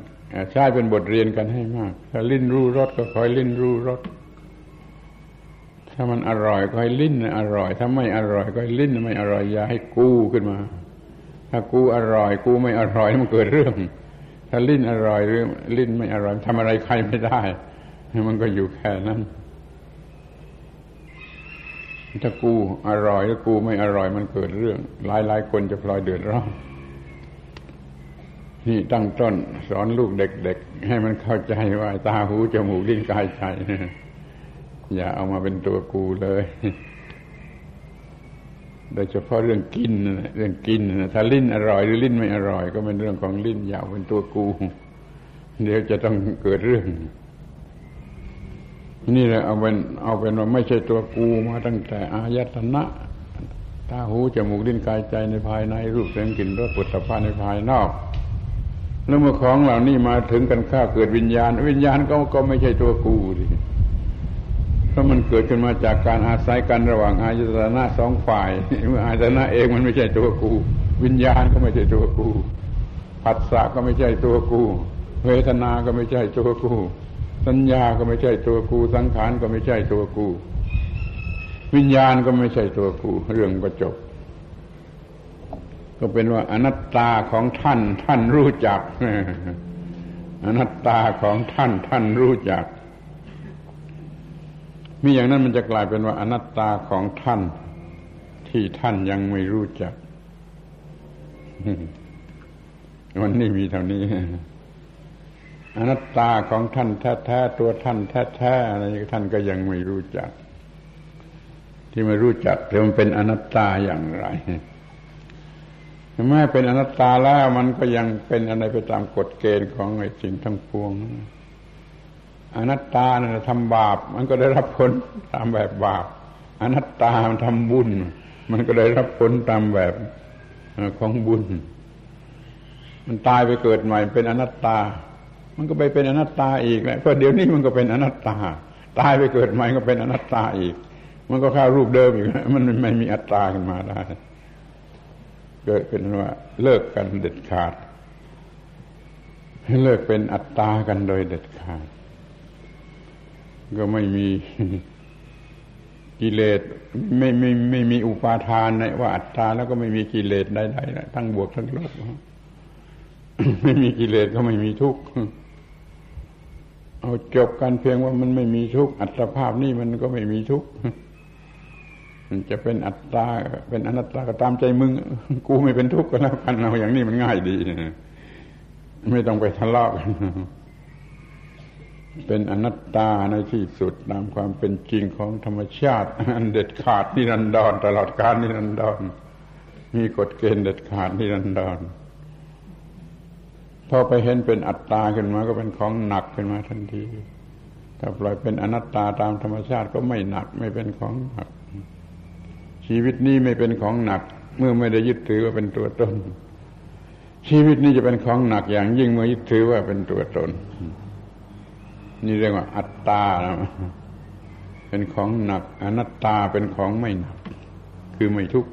ใช้เป็นบทเรียนกันให้มาก ถ้าลิ้นรู้รสก็คอยลิ้นรู้รส ถ้ามันอร่อยก็ให้ลิ้นอร่อย ถ้าไม่อร่อยก็ให้ลิ้นไม่อร่อยอย่าให้กู้ขึ้นมา ถ้ากูอร่อย กูไม่อร่อยมันเกิดเรื่อง ถ้าลิ้นอร่อยหรือลิ้นไม่อร่อยทำอะไรใครไม่ได้ มันก็อยู่แค่นั้นถ้ากูอร่อยแล้วกูไม่อร่อยมันเกิดเรื่อง หลายหลายคนจะพลอยเดือดร้อนนี่ตั้งต้นสอนลูกเด็ก ๆ ให้มันเข้าใจว่าตาหูจมูกลิ้นกายใจ อย่าเอามาเป็นตัวกูเลย โดยเฉพาะเรื่องกินเรื่องกินถ้าลิ้นอร่อยหรือลิ้นไม่อร่อย ก็เป็นเรื่องของลิ้นอย่าเป็นตัวกู เดี๋ยวจะต้องเกิดเรื่อง นี่แหละเอาเป็นเอาเป็นว่าไม่ใช่ตัวกูมาตั้งแต่อายตนะตาหูจมูกลิ้นกายใจในภายในรูปเสียงกลิ่นรสปุถะพาในภายนอกแล้วเมื่อของเหล่านี้มาถึงกันข้าเกิดวิญญาณ วิญญาณก็ก็ไม่ใช่ตัวกูดิ ราะมันเกิดขึ้นมาจากการอาศัยกันระหว่างอายตนะสองฝ่ายเมื่ออายตนะเองมันไม่ใช่ตัวกู วิญญาณก็ไม่ใช่ตัวกูผัสสะก็ไม่ใช่ตัวกู เวทนา ก็ไม่ใช่ตัวกู สัญญาก็ไม่ใช่ตัวกู สังขารก็ไม่ใช่ตัวกู วิญญาณก็ไม่ใช่ตัวกู เรื่องก็จบ ก็เป็นว่าอนัตตาของท่านท่านรู้จัก อนัตตาของท่านท่านรู้จัก มีอย่างนั้นมันจะกลายเป็นว่าอนัตตาของท่าน ที่ท่านยังไม่รู้จัก วันนี้มีเท่านี้ อนัตตาของท่านแท้ๆตัวท่านแท้ๆอะไรท่านก็ยังไม่รู้จัก ที่ไม่รู้จักแต่มันเป็นอนัตตาอย่างไรแม้เป็นอนัตตาแล้วมันก็ยังเป็นอะไรไปตามกฎเกณฑ์ของไอ้สิ่งทั้งปวง อนัตตาเนี่ยทำบาป มันก็ได้รับผลตามแบบบาป อนัตตามันทำบุญ มันก็ได้รับผลตามแบบของบุญ มันตายไปเกิดใหม่เป็นอนัตตา มันก็ไปเป็นอนัตตาอีกแหละก็เดี๋ยวนี้มันก็เป็นอนัตตา ตายไปเกิดใหม่ก็เป็นอนัตตาอีก มันก็เข้ารูปเดิมอีกมันไม่มีอัตตาขึ้นมาได้เกิดเป็นว่า เลิกกันเด็ดขาด ให้เลิกเป็นอัตตากันโดยเด็ดขาด ก็ไม่มีกิเลสไม่ไม่ไม่มีอุปาทานในว่าอัตตาแล้วก็ไม่มีกิเลสใดๆทั้งบวกทั้งลบไม่มีกิเลสก็ไม่มีทุกข์เอาจบกันเพียงว่ามันไม่มีทุกข์อัตภาพนี่มันก็ไม่มีทุกข์มันจะเป็นอัตตาเป็นอนัตตาก็ตามใจมึง กูไม่เป็นทุกข์ก็แล้วกันเอาอย่างนี้มันง่ายดี ไม่ต้องไปทะเลาะกัน เป็นอนัตตาในที่สุดตามความเป็นจริงของธรรมชาติ อันเด็ดขาดนิรันดรตลอดกาลนิรันดรมีกฎเกณฑ์เด็ดขาดนิรันดรพอไปเห็นเป็นอัตตาขึ้นมาก็เป็นของหนักขึ้นมาทันที ถ้าปล่อยเป็นอนัตตาตามธรรมชาติก็ไม่หนักไม่เป็นของหนัก ชีวิตนี้ไม่เป็นของหนัก เมื่อไม่ได้ยึดถือว่าเป็นตัวตนชีวิตนี้จะเป็นของหนักอย่างยิ่งเมื่อยึดถือว่าเป็นตัวตน นี่เรียกว่าอัตตา เป็นของหนัก อนัตตาเป็นของไม่หนัก คือไม่ทุกข์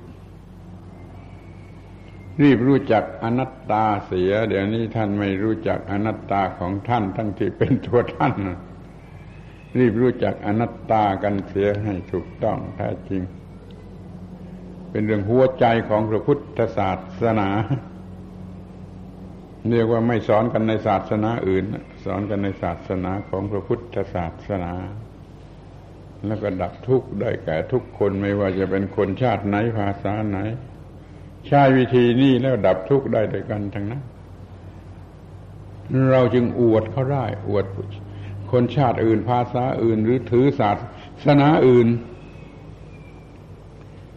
รีบรู้จักอนัตตาเสีย เดี๋ยวนี้ท่านไม่รู้จักอนัตตาของท่านทั้งที่เป็นตัวท่าน รีบรู้จักอนัตตากันเสียให้ถูกต้องแท้จริง เป็นเรื่องหัวใจของพระพุทธศาสนา เรียกว่าไม่สอนกันในศาสนาอื่น สอนกันในศาสนาของพระพุทธศาสนา แล้วก็ดับทุกข์ได้แก่ทุกคนไม่ว่าจะเป็นคนชาติไหนภาษาไหน ใช้วิธีนี้แล้วดับทุกข์ได้ด้วยกันทั้งนั้นเราจึงอวดเขาได้ อวดคนชาติอื่นภาษาอื่น หรือถือศาสนาอื่น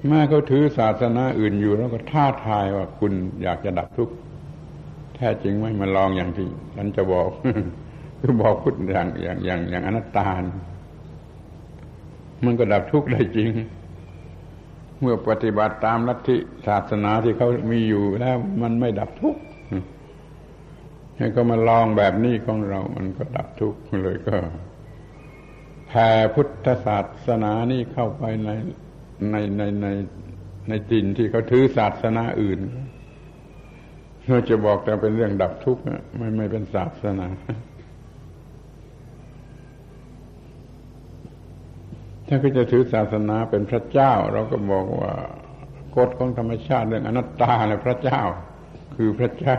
แม่เขาถือศาสนาอื่นอยู่แล้วก็ท้าทายว่าคุณอยากจะดับทุกข์ แท้จริงไม่มาลองอย่างที่ฉันจะบอกคือบอกพุทธอย่างอย่างอย่างอย่างอนัตตา มันก็ดับทุกข์ได้จริง เมื่อปฏิบัติตามลัทธิศาสนาที่เขามีอยู่แล้ว มันไม่ดับทุกข์ให้เขามาลองแบบนี้ของเรา มันก็ดับทุกข์เลยก็แผ่พุทธศาสนานี่เข้าไปในในในในในจินที่เขาถือศาสนาอื่น เราจะบอกแต่เป็นเรื่องดับทุกข์ไม่ไม่เป็นศาสนาถ้าเขาจะถือศาสนาเป็นพระเจ้า เราก็บอกว่ากฎของธรรมชาติเรื่องอนัตตาและพระเจ้า คือพระเจ้า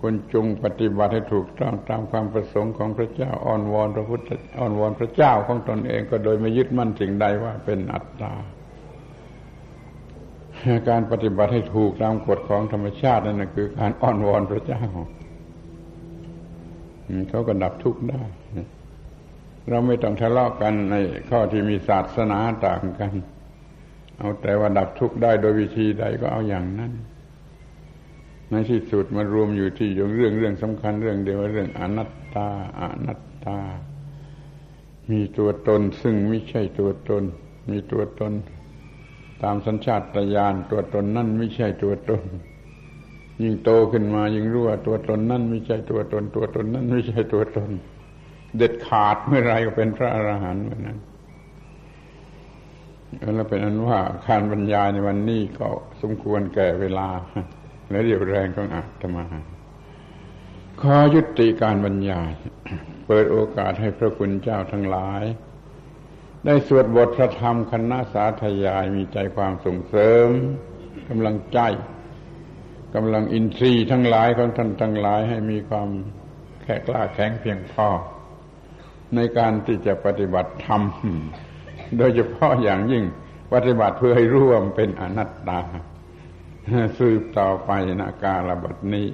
ควรจงปฏิบัติให้ถูกต้องตามความประสงค์ของพระเจ้าอ้อนวอนพระพุทธอ้อนวอนพระเจ้าของตนเองก็โดยไม่ยึดมั่นสิ่งใดว่าเป็นอัตตา การปฏิบัติให้ถูกตามกฎของธรรมชาตินั่นคือการอ้อนวอนพระเจ้าเขาก็ดับทุกข์ได้ เราไม่ต้องทะเลาะกันในข้อที่มีศาสนาต่างกัน เอาแต่ว่าดับทุกข์ได้โดยวิธีใดก็เอาอย่างนั้น ในที่สุดมารวมอยู่ที่เรื่องเรื่องสำคัญเรื่องเดียวเรื่องอนัตตาอนัตตา มีตัวตนซึ่งไม่ใช่ตัวตน มีตัวตน ตามสัญชาตญาณตัวตนนั่นไม่ใช่ตัวตน ยิ่งโตขึ้นมายิ่งรู้ว่าตัวตนนั่นไม่ใช่ตัวตน ตัวตนนั่นไม่ใช่ตัวตน เด็ดขาดเมื่อไรก็เป็นพระอรหันต์เมื่อนั้นแล้วเป็นอันว่าการบรรยายในวันนี้ก็สมควรแก่เวลา และเรียวแรงของอาตมาขอยุติการบรรยาย เปิดโอกาสให้พระคุณเจ้าทั้งหลาย ได้สวดบทพระธรรมคณะสาธยายมีใจความส่งเสริมกำลังใจกำลังอินทรีย์ทั้งหลายของท่านทั้งหลายให้มีความแข็งกล้าแข็งเพียงพอ ในการที่จะปฏิบัติธรรม โดยเฉพาะอย่างยิ่งปฏิบัติเพื่อให้ร่วมเป็นอนัตตา สืบต่อไปนาการบัดนี้